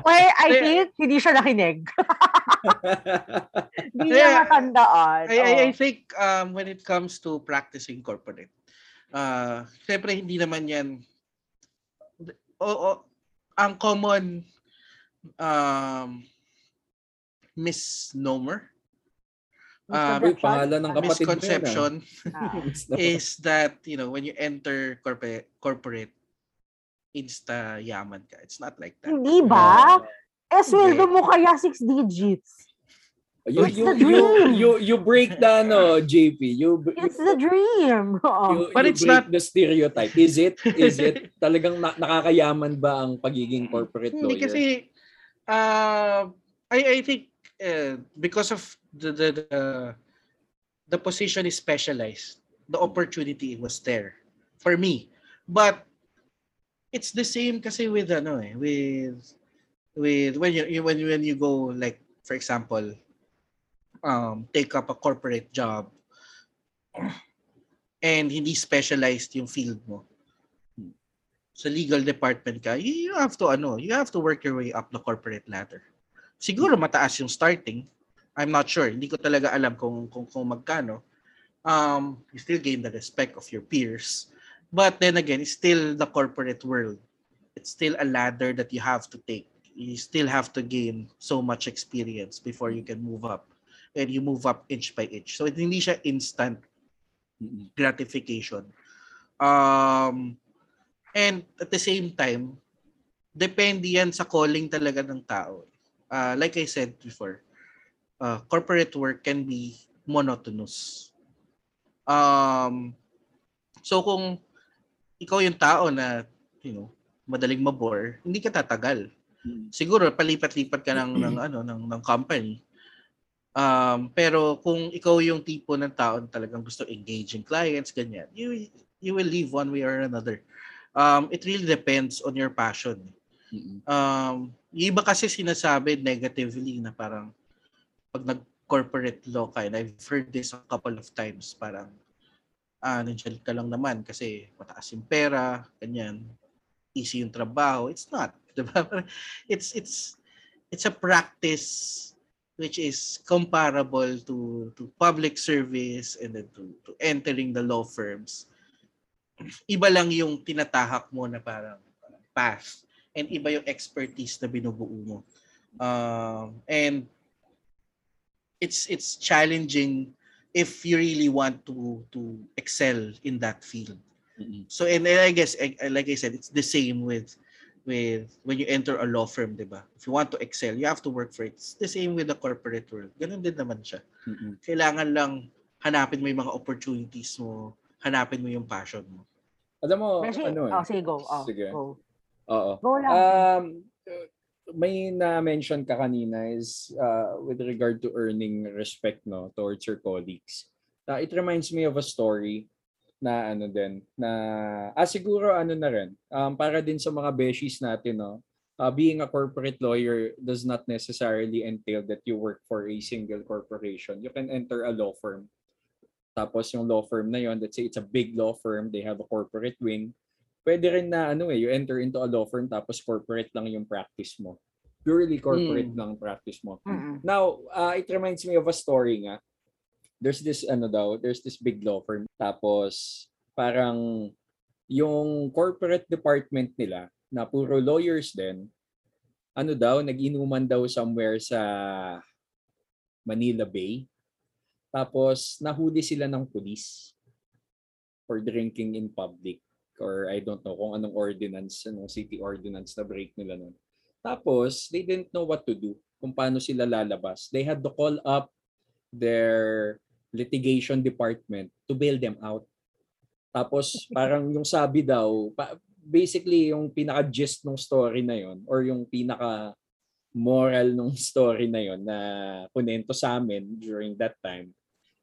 Well, I think hindi siya nakinig. Hindi niya matandaan. I, I, I think um, when it comes to practicing corporate, uh, syempre hindi naman yan, o, o, ang common um, misnomer, uh, Uy, pangalan ng kapatid ah. misconception Ah. is that, you know, when you enter corporate, corporate insta yaman ka. It's not like that. Hindi ba? Ah, Eh, sweldo mo kaya six digits. You, It's you, the you, dream. you, you break the ano, JP. You, you, It's the dream. Oo. you, But you it's break not- the stereotype. Is it? Is it? Talagang na- nakakayaman ba ang pagiging corporate Hindi lawyer? kasi uh, I I think uh, because of the the, the the position is specialized. The opportunity was there for me. But it's the same kasi with ano eh with with when you you- when when you go like for example um take up a corporate job and hindi specialized yung field mo sa legal department ka, you have to ano, you have to work your way up the corporate ladder. Siguro mataas yung starting. I'm not sure. Hindi ko talaga alam kung kung, kung magkano. Um, you still gain the respect of your peers. But then again, it's still the corporate world. It's still a ladder that you have to take. You still have to gain so much experience before you can move up. And you move up inch by inch. So hindi siya instant gratification. Um, and at the same time, depende yan sa calling talaga ng tao. Uh, like I said before, uh, corporate work can be monotonous. Um, so kung ikaw yung tao na, you know, madaling mabore, hindi ka tatagal. Mm. Siguro palipat-lipat ka ng ng ano ng ng company. Um, pero kung ikaw yung tipo ng tao na talagang gusto engaging clients ganyan, you you will leave one way or another. Um, it really depends on your passion. Um, yung iba kasi sinasabi negatively na parang pag nag-corporate law ka, and I've heard this a couple of times, parang ah, nandiyan ka lang naman kasi mataas yung pera, ganyan, easy yung trabaho. It's not. Diba? It's, it's, it's a practice which is comparable to to public service and then to, to entering the law firms. Iba lang yung tinatahak mo na parang path and iba yung expertise na binubuo mo. Um, and it's it's challenging if you really want to to excel in that field. Mm-mm. So and, and I guess eh, like I said, it's the same with with when you enter a law firm, 'di ba? If you want to excel, you have to work for it. It's the same with the corporate world. Ganun din naman siya. Mm-mm. Kailangan lang hanapin mo yung mga opportunities mo, hanapin mo yung passion mo. Alam mo, Beshi, ano eh. oh, sige, go. Oh, Sige. Go. Oo. Go lang. Um, may na-mention ka kanina is uh, with regard to earning respect no towards your colleagues. Uh, it reminds me of a story na ano din na ah siguro ano na rin um, para din sa mga beshies natin no uh, being a corporate lawyer does not necessarily entail that you work for a single corporation you can enter a law firm tapos yung law firm na yon let's say it's a big law firm they have a corporate wing pwede rin na ano eh, you enter into a law firm tapos corporate lang yung practice mo. Purely corporate Mm. lang practice mo. Mm-mm. Now, uh, it reminds me of a story nga. There's this ano daw, there's this big law firm tapos parang yung corporate department nila na puro lawyers din, ano daw, nag-inuman daw somewhere sa Manila Bay. Tapos nahuli sila ng pulis for drinking in public or I don't know kung anong ordinance, anong city ordinance na break nila nun. Tapos, they didn't know what to do, kung paano sila lalabas. They had to call up their litigation department to bail them out. Tapos, parang yung sabi daw, basically yung pinaka-gist ng story na yon or yung pinaka moral ng story na yon na kunento sa amin during that time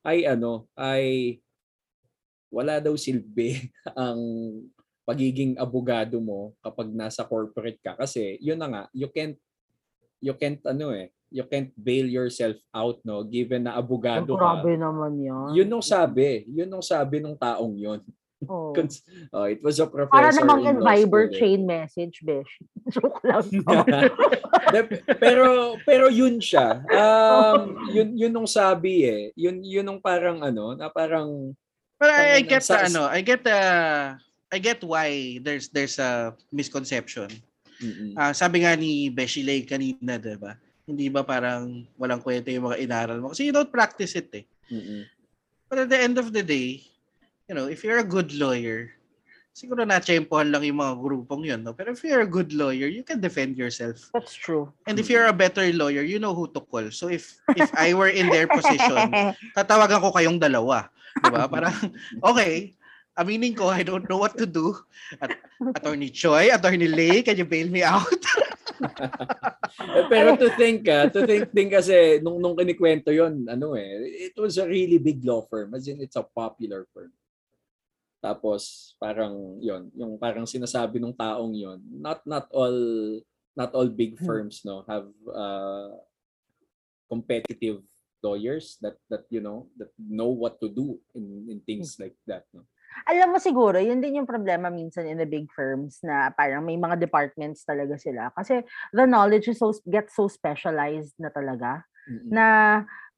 ay ano, ay wala daw silbi ang pagiging abogado mo kapag nasa corporate ka kasi yun na nga you can't you can't ano eh you can't bail yourself out no given na abogado ka Grabe naman yan. yun nung sabi yun nung sabi nung taong yun. Cons- oh, it was a professor Para namang in Viber school, eh. chain message, besh. Joke lang. De- pero pero yun siya. Um yun yun nung sabi eh. Yun yun nung parang ano, na parang But I, I get the sa- ano, I get the I get why there's there's a misconception. mm-mm. Ah, sabi nga ni Beshi Lay kanina, 'di ba? Hindi ba parang walang kwenta yung mga inaral mo kasi you don't practice it eh. Mm-mm. But at the end of the day, you know, if you're a good lawyer, siguro na-tsempohan lang yung mga grupong yun, no? Pero if you're a good lawyer, you can defend yourself. That's true. And if you're a better lawyer, you know who to call. So if if I were in their position, tatawagan ko kayong dalawa. Di ba? Parang, okay, aminin ko, I don't know what to do. At, Attorney Choi, Attorney Lay, can you bail me out? Eh, pero to think ah, to think din kasi nung nung kinikwento yon ano eh, it was a really big law firm. As in, it's a popular firm. Tapos parang yon yung parang sinasabi ng taong yon not not all not all big firms no have uh, competitive lawyers that that you know that know what to do in in things like that no Alam mo siguro, yun din yung problema minsan in the big firms na parang may mga departments talaga sila. Kasi the knowledge is so, gets so specialized na talaga. Mm-mm. na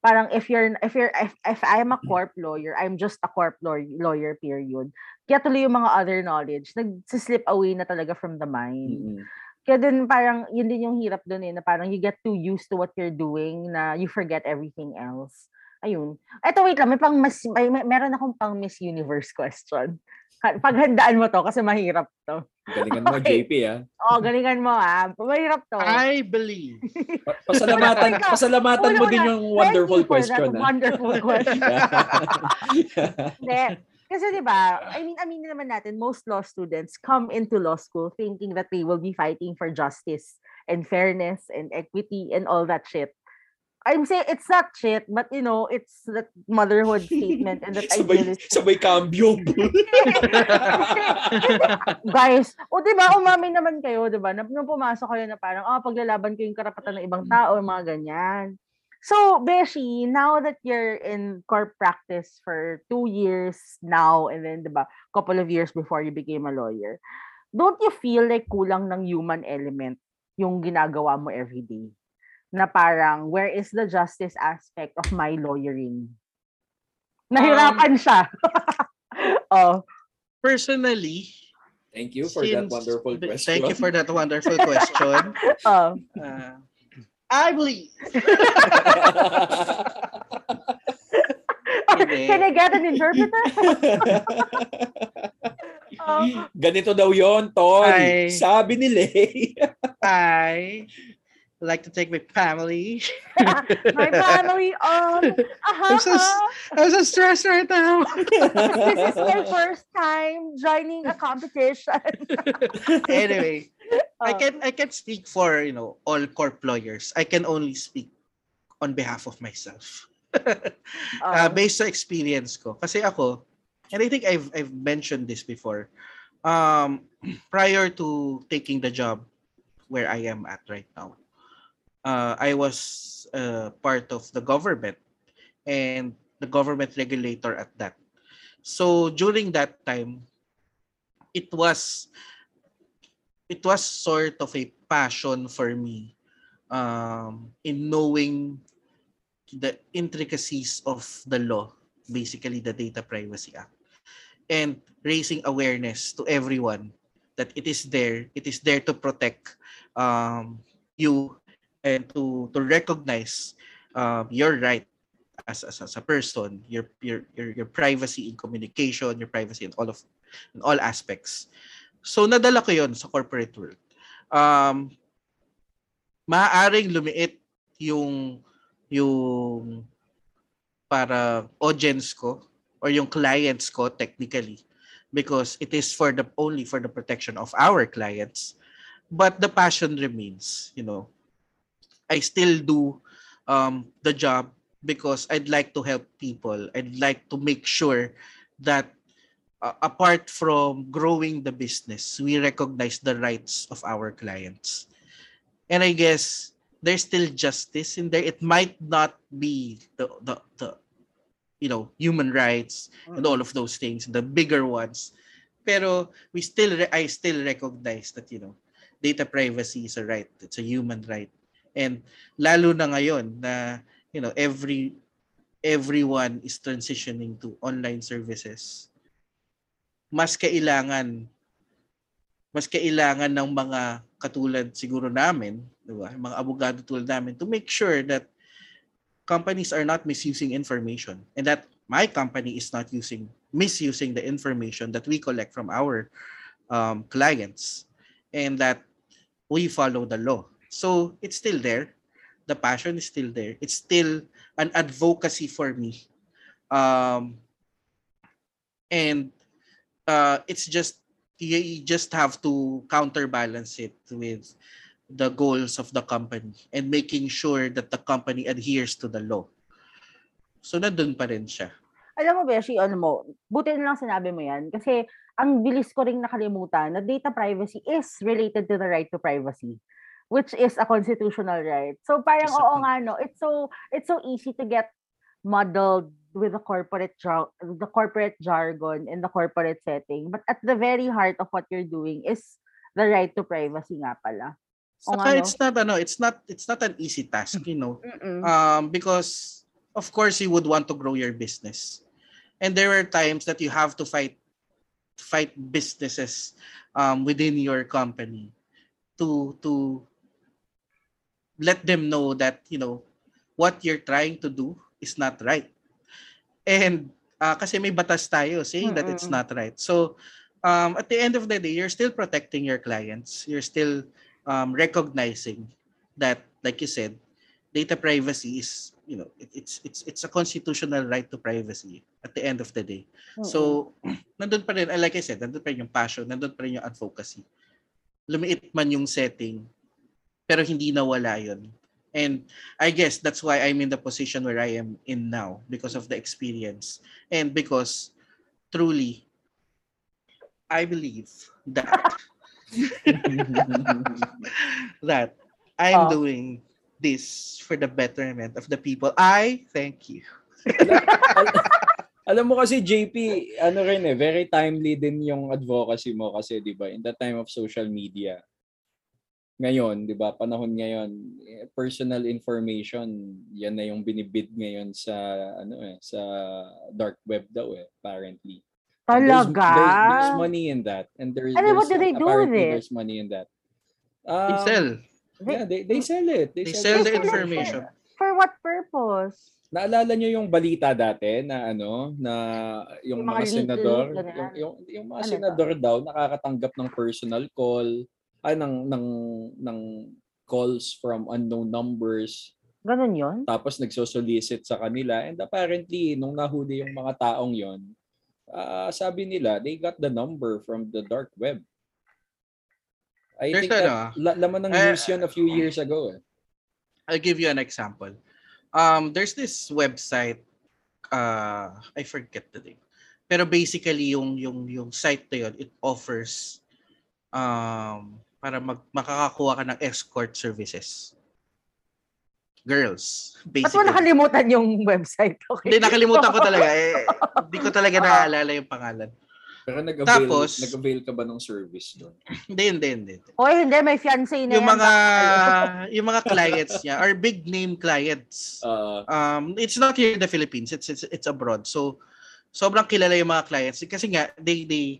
parang if you're if you're if, if I'm a corp lawyer, I'm just a corp law- lawyer period. Kaya tuloy yung mga other knowledge nag-slip away na talaga from the mind. Mm-mm. Kaya din parang yun din yung hirap doon eh na parang you get too used to what you're doing na you forget everything else. Ayun. Eto wait lang, may pang mas may, may- meron akong pang Miss Universe question. Ha- Paghandaan mo to kasi mahirap to. galingan mo Okay. JP ah Oh, galingan mo ah. Mahirap to. I believe. Pa- pasalamatan pasalamatan mo din yung wonderful question ah Wonderful question. Hindi. Kasi 'di ba, I mean, aminin naman natin, most law students come into law school thinking that they will be fighting for justice and fairness and equity and all that shit. I'm saying it's not shit, but you know, it's that motherhood statement and that sabay, idealistic. sabay cambio. Guys, o 'di ba, umamin naman kayo, 'di ba? Nung pumasok kayo na parang, ah, paglalaban ko yung karapatan ng ibang tao, mga ganyan. So, Beshi, now that you're in corp practice for two years now, and then, 'di ba, couple of years before you became a lawyer, don't you feel like kulang ng human element yung ginagawa mo every day? Na parang, where is the justice aspect of my lawyering? Nahirapan siya. oh, Personally, Thank you for that since- wonderful question. Thank you for that wonderful question. oh. Uh, I believe. Hindi. Can I get an interpreter? Oh. Ganito daw yon Tol. Ay. Sabi ni Lay. I like to take my family. My family on. I'm so, I'm so stressed right now. this is my first time joining a competition. anyway, I Oh. can I can speak for you know all corp lawyers. I can only speak on behalf of myself. uh, Oh. based sa experience ko. Kasi ako, and I think I've I've mentioned this before. Um, prior to taking the job where I am at right now, uh, I was uh, part of the government and the government regulator at that. So during that time, it was it was sort of a passion for me um, in knowing the intricacies of the law, basically the Data Privacy Act, and raising awareness to everyone that it is there, it is there to protect um, you and to to recognize um, your right as, as, as a person, your, your your your privacy in communication, your privacy in all of in all aspects. So nadala ko 'yon sa corporate world. Um maaaring lumiit yung yung para audience ko or yung clients ko technically because it is for the only for the protection of our clients but the passion remains you know i still do um the job because i'd like to help people i'd like to make sure that uh, apart from growing the business, we recognize the rights of our clients. And I guess there's still justice in there. It might not be the the, the you know human rights and all of those things, the bigger ones. Pero we still re- I still recognize that you know data privacy is a right. It's a human right. And lalo na ngayon na you know every everyone is transitioning to online services. Mas kailangan mas kailangan ng mga katulad siguro namin, di ba? Mga abogado tulad namin to make sure that companies are not misusing information and that my company is not using misusing the information that we collect from our um, clients and that we follow the law. So it's still there. The passion is still there. It's still an advocacy for me. Um, and uh, it's just you you just have to counterbalance it with the goals of the company and making sure that the company adheres to the law. So nandun pa rin siya. Alam mo, Beshi, ano mo, buti na lang sinabi mo yan. Kasi ang bilis ko ring nakalimutan na data privacy is related to the right to privacy which is a constitutional right. So parang oo Exactly. nga no, it's so it's so easy to get muddled with the corporate jar- the corporate jargon in the corporate setting. But at the very heart of what you're doing is the right to privacy nga pala. Oo Saka nga, no? it's not ano, it's not it's not an easy task, you know. Mm-mm. um, because of course you would want to grow your business and there are times that you have to fight fight businesses um, within your company to to let them know that you know what you're trying to do is not right. And uh, kasi may batas tayo saying that it's Mm-mm. not right. So um, at the end of the day you're still protecting your clients. You're still um, recognizing that like you said data privacy is you know it, it's it's it's a constitutional right to privacy at the end of the day. So nandun pa rin like I said nandun pa rin yung passion nandun pa rin yung advocacy. Lumiit man yung setting pero hindi nawala yun and I guess that's why I'm in the position where I am in now because of the experience and because truly I believe that that I'm Oh. doing this for the betterment of the people. I thank you. Alam mo kasi JP, ano rin eh, very timely din yung advocacy mo kasi 'di ba in the time of social media. Ngayon, 'di ba, panahon ngayon, eh, personal information, yan na yung binibid ngayon sa ano eh, sa dark web daw eh, apparently. There's, Talaga? there's, there's money in that and there's, Ano, what there's do they do with apparently it? there's money in that. They Um, sell. Yeah, they, they sell it. They, They sell, sell the information. For what purpose? Naalala niyo yung balita dati na ano na yung, Yung mga mga, senador, yung, yung, yung mga Ano senador daw nakakatanggap ng personal call, ay ng ng ng calls from unknown numbers Ganun yun? tapos nagsosolicit sa kanila and apparently nung nahuli yung mga taong yon ah, sabi nila they got the number from the dark web. I There's think ano, that, la- laman ng eh, news yun a few years ago eh. I'll give you an example. Um, there's this website, uh, I forget the name. Pero basically yung yung yung site na yun, it offers um para mag makakakuha ka ng escort services. Girls, Ba't mo basically. nakalimutan yung website? Okay. Hindi nakalimutan ko talaga eh. Hindi ko talaga naaalala yung pangalan. Pero nag-avail, Tapos- nag-avail ka ba ng service doon? Hindi, hindi, hindi. Hoy, hindi. May fiancé na Yung yan. mga yung mga clients niya are big name clients. Uh, um it's not here in the Philippines it's it's, it's abroad so sobrang kilala yung mga clients kasi nga they they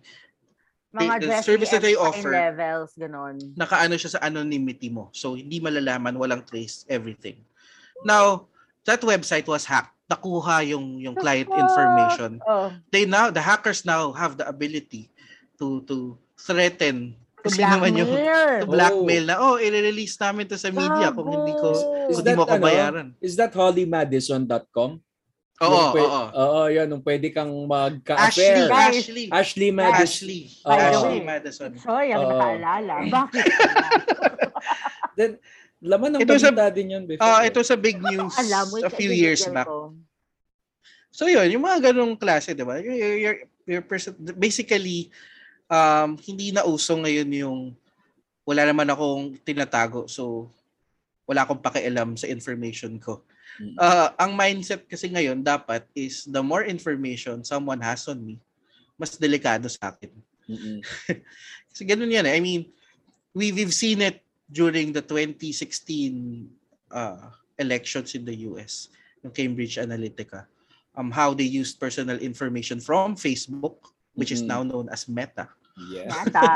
mga the Jeffrey service that they offer- levels, ganun. nakaano siya sa anonymity mo so hindi malalaman walang trace everything now that website was hacked nakuha yung yung client information Oh, they now the hackers now have the ability to to threaten to kung sino man yung blackmail. to blackmail na oh i-release namin to sa media kung hindi ko! Is kung hindi mo that ko ano? bayaran is that hollymadison.com? Oo pwe- oo Oo, yun. Nung pwede kang Ashley magka-affair. Guys, Ashley Ashley Madison. Ashley. The Ashley Madison. Choy, ang Oo. nakaalala. Bakit? Then, laman ng Ito sa- balita din yun before. Eh. ito sa big news Alam mo, a few years back. Ko. So yun, yung mga ganong klase, di ba? Your, your, your, your person, basically, um, hindi na uso ngayon yung wala naman akong tinatago. So, wala akong pakialam sa information ko. Uh, ang mindset kasi ngayon dapat is the more information someone has on me, mas delikado sa akin. Mm-mm. Kasi ganun yan eh. I mean, we, we've seen it during the 2016 uh, elections in the US, yung Cambridge Analytica, um, how they used personal information from Facebook, which is Mhm. now known as Meta, Yeah. Yata.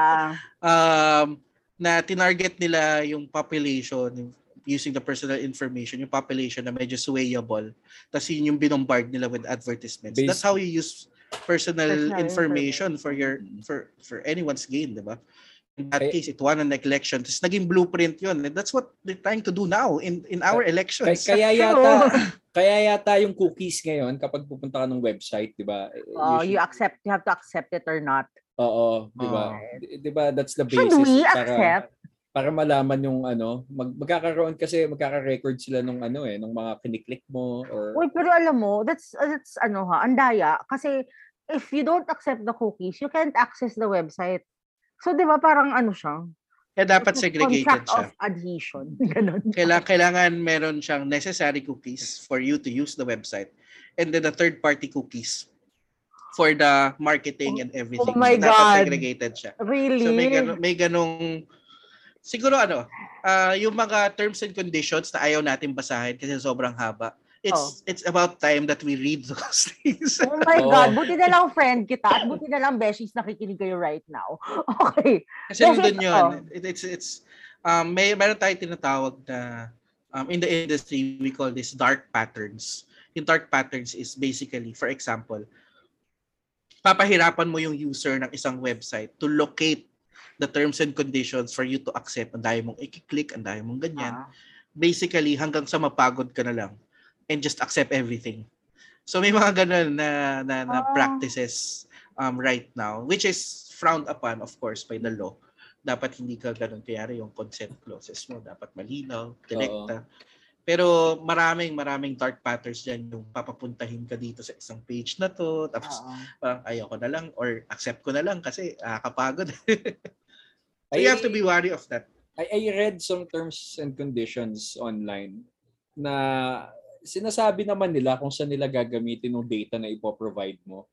um, na tinarget nila yung population yung- using the personal information, yung population na medyo swayable. Tapos yun yung binombard nila with advertisements. Based- That's how you use personal, Personal information for your for for anyone's gain, di ba? In that Ay- case, it won an election. Tapos naging blueprint yun. And that's what they're trying to do now in in our elections. kaya yata kaya yata yung cookies ngayon kapag pupunta ka ng website, 'di ba? Oh, should- you accept, you have to accept it or not. Oo, 'di ba? Oo. Di- 'Di ba that's the Should basis we para accept? Para malaman yung ano, mag, magkakaroon kasi magkaka-record sila nung ano eh, nung mga kiniklik mo or Uy, pero alam mo, that's, that's ano ha, andaya. Kasi if you don't accept the cookies, you can't access the website. So, di ba, parang ano siya? Kaya dapat segregated contract siya. of adhesion. Ganon. Kailangan, kailangan meron siyang necessary cookies for you to use the website. And then the third-party cookies for the marketing and everything. Oh my So, dapat God. segregated siya. Really? So may ganun, may ganung siguro ano, ah, yung mga terms and conditions na ayaw natin basahin kasi sobrang haba. It's Oh. it's about time that we read those things. Oh my Oo. God, buti na lang friend kita at buti na lang beshies nakikinig kayo right now. Okay. kasi Kasi- nandun yun. oh. It, it's it's um may meron tayong tinatawag na um, in the industry we call this dark patterns. Yung dark patterns is basically for example, papahirapan mo yung user ng isang website to locate the terms and conditions for you to accept. Ang dami mong i-click, ang dami mong ganyan. Ah. basically hanggang sa mapagod ka na lang and just accept everything. So may mga ganun na na, na Ah. practices um right now which is frowned upon of course by the law. Dapat hindi ka ganun kaya yung consent clauses mo dapat malinaw, direkta. Pero maraming maraming dark patterns diyan yung papapuntahin ka dito sa isang page na to tapos Oo. parang ayaw ko na lang or accept ko na lang kasi nakakapagod. so I- you have to be wary of that. I, I read some terms and conditions online na sinasabi naman nila kung saan nila gagamitin yung data na ipoprovide mo.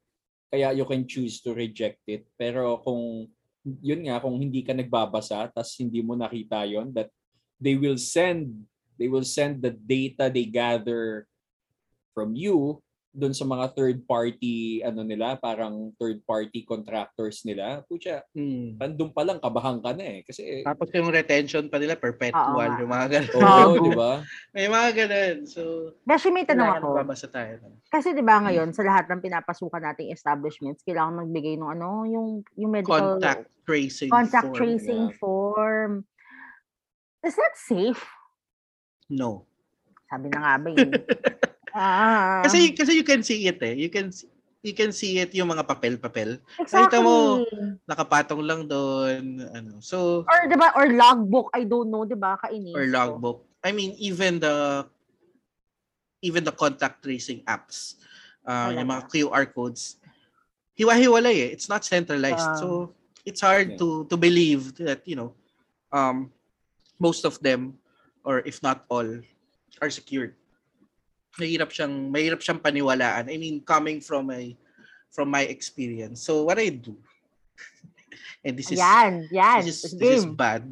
Kaya you can choose to reject it. Pero kung yun nga, kung hindi ka nagbabasa tas hindi mo nakita yon that they will send they will send the data they gather from you doon sa mga third party ano nila parang third party contractors nila pucha Hmm. andun pa lang kabahan ka na eh kasi Tapos yung retention pa nila perpetual, Oo yung mga ganun. Oo, di ba? May mga ganun. So, Beshi, may tanong ako. magbabasa tayo. Kasi 'di ba ngayon sa lahat ng pinapasukan nating establishments, kailangan magbigay ng ano, yung yung medical Contact tracing contact form. tracing yeah. form. Is that safe? No. Sabi na nga ba eh. ah, Kasi kasi you can see it eh. You can see- you can see it yung mga papel-papel. exactly. mo, Nakapatong lang doon. Ano. So, Or 'di ba or logbook, I don't know, 'di ba? Kainis. or ko. logbook. I mean, even the even the contact tracing apps, uh, yung mga QR codes, hiwa-hiwalay eh. It's not centralized. Ah. so, it's hard Yeah. to to believe that, you know, um, most of them, or if not all, are secured. Mahirap siyang, mahirap siyang paniwalaan. I mean, coming from my from my experience. So, what I do, and this is, Yan, yan. this is, this is bad.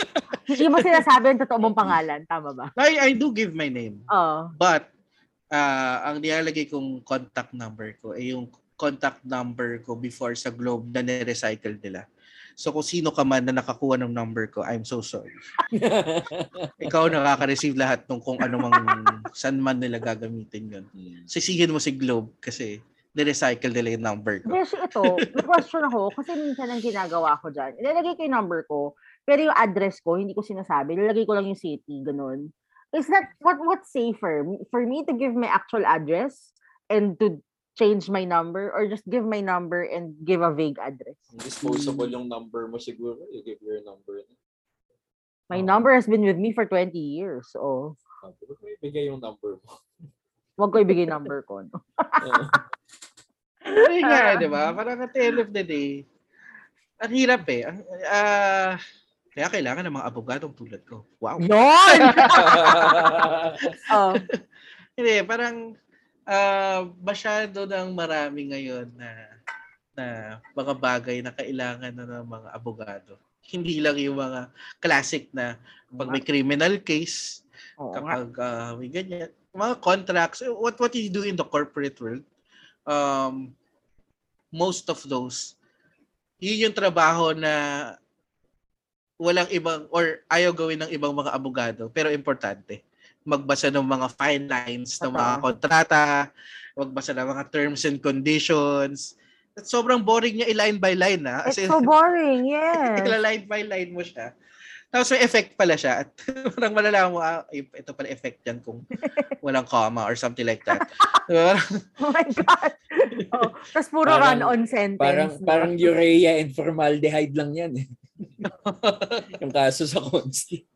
Hindi mo sinasabi ang totoo mong pangalan, tama ba? I, I do give my name. Oh. But, ah ang nilalagay kong contact number ko ay yung contact number ko before sa Globe na nirecycle nila. So kung sino ka man na nakakuha ng number ko, I'm so sorry. Ikaw nakaka-receive lahat ng kung ano mang saan man nila gagamitin yun. Sisihin mo si Globe kasi nirecycle nila yung number ko. Beshi, ito, may question ako kasi minsan ang ginagawa ko dyan. Ilalagay ko yung number ko, pero yung address ko, hindi ko sinasabi. Ilalagay ko lang yung city, ganun. Is that, what what's safer? For me to give my actual address and to change my number or just give my number and give a vague address? Disposable yung number mo siguro. You give your number. My Oh. number has been with me for 20 years. Oh. Sabi ko, may bigay yung number mo. Huwag ko ibigay number ko. No? Hindi nga, di ba? Parang at the end of the day, ang hirap eh. Ah, kaya kailangan ng mga abogadong tulad ko. Wow. Yun! oh. Hindi, parang ah, masyado ng marami ngayon na na mga bagay na kailangan na ng mga abogado. Hindi lang yung mga classic na pag may criminal case, Oo kapag ah, may ganyan, mga contracts, eh, what what you do in the corporate world, um, most of those, yun yung trabaho na walang ibang or ayaw gawin ng ibang mga abogado pero importante magbasa ng mga fine lines ng mga kontrata magbasa ng mga terms and conditions at sobrang boring niya i-line by line na It's so boring, yes. line by line mo siya tapos may effect pala siya at parang malalaman mo ah, ito pala effect yan kung walang comma or something like that? Oh my God. Oh. Tapos puro Parang- run-on sentence. parang no? parang urea and formaldehyde lang yan eh. yung kaso sa Consti.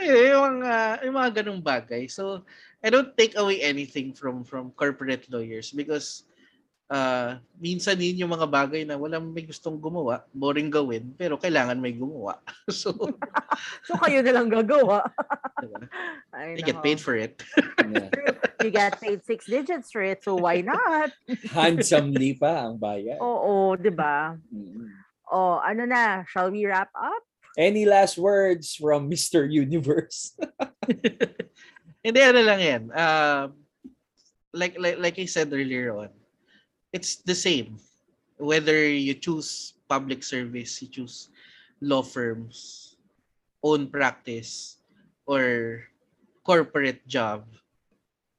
So, yun, yung mga, yung mga ganung bagay. So, I don't take away anything from from corporate lawyers because uh, minsan yun yung mga bagay na walang may gustong gumawa, boring gawin, pero kailangan may gumawa. so, So kayo na lang gagawa. diba? Ay, I get paid for it. Yeah. You get paid six digits for it, so why not? Handsomely pa ang bayad. Oo, di ba? Mm. Oh, ano na? Shall we wrap up? Any last words from Mr. Universe? Hindi, ano lang yan. Um, like, like, like I said earlier on, it's the same. Whether you choose public service, you choose law firms, own practice, or corporate job,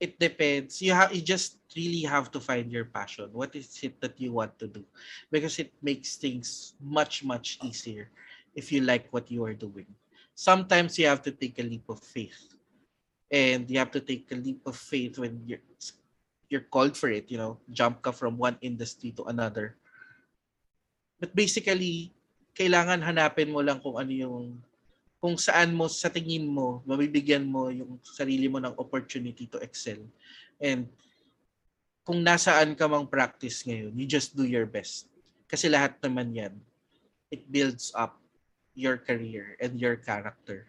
it depends. You have you just really have to find your passion. What is it that you want to do? Because it makes things much, much easier if you like what you are doing. Sometimes you have to take a leap of faith. And you have to take a leap of faith when you're you're called for it you know jump ka from one industry to another. But basically kailangan hanapin mo lang kung ano yung kung saan mo sa tingin mo mabibigyan mo yung sarili mo ng opportunity to excel. And kung nasaan ka mang practice ngayon you just do your best. Kasi lahat naman yan it builds up your career and your character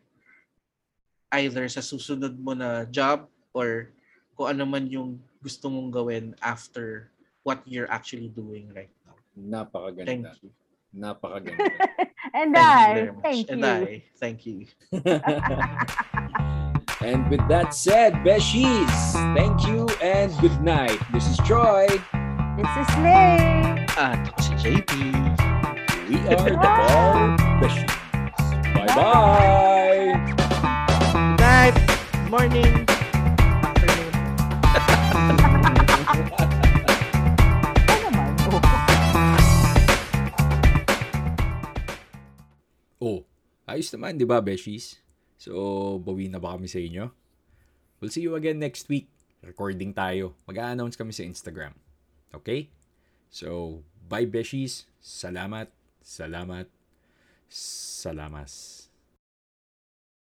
either sa susunod mo na job or kung ano man yung gusto mong gawin after what you're actually doing right now. Thank Napakaganda. you. Napakaganda. And Thank you I, very much. thank and you. I, thank you. and with that said, Beshies, thank you and good night. This is Troy. This is Lay. At ako si JP. We are the Ball Beshies. Bye-bye. Good night. Morning. Oh, ayos naman, di ba, Beshies? So, bawi na ba kami sa inyo? We'll see you again next week. Recording tayo. Mag-a-announce kami sa Instagram. Okay? So, bye, Beshies. Salamat. Salamat. Salamas.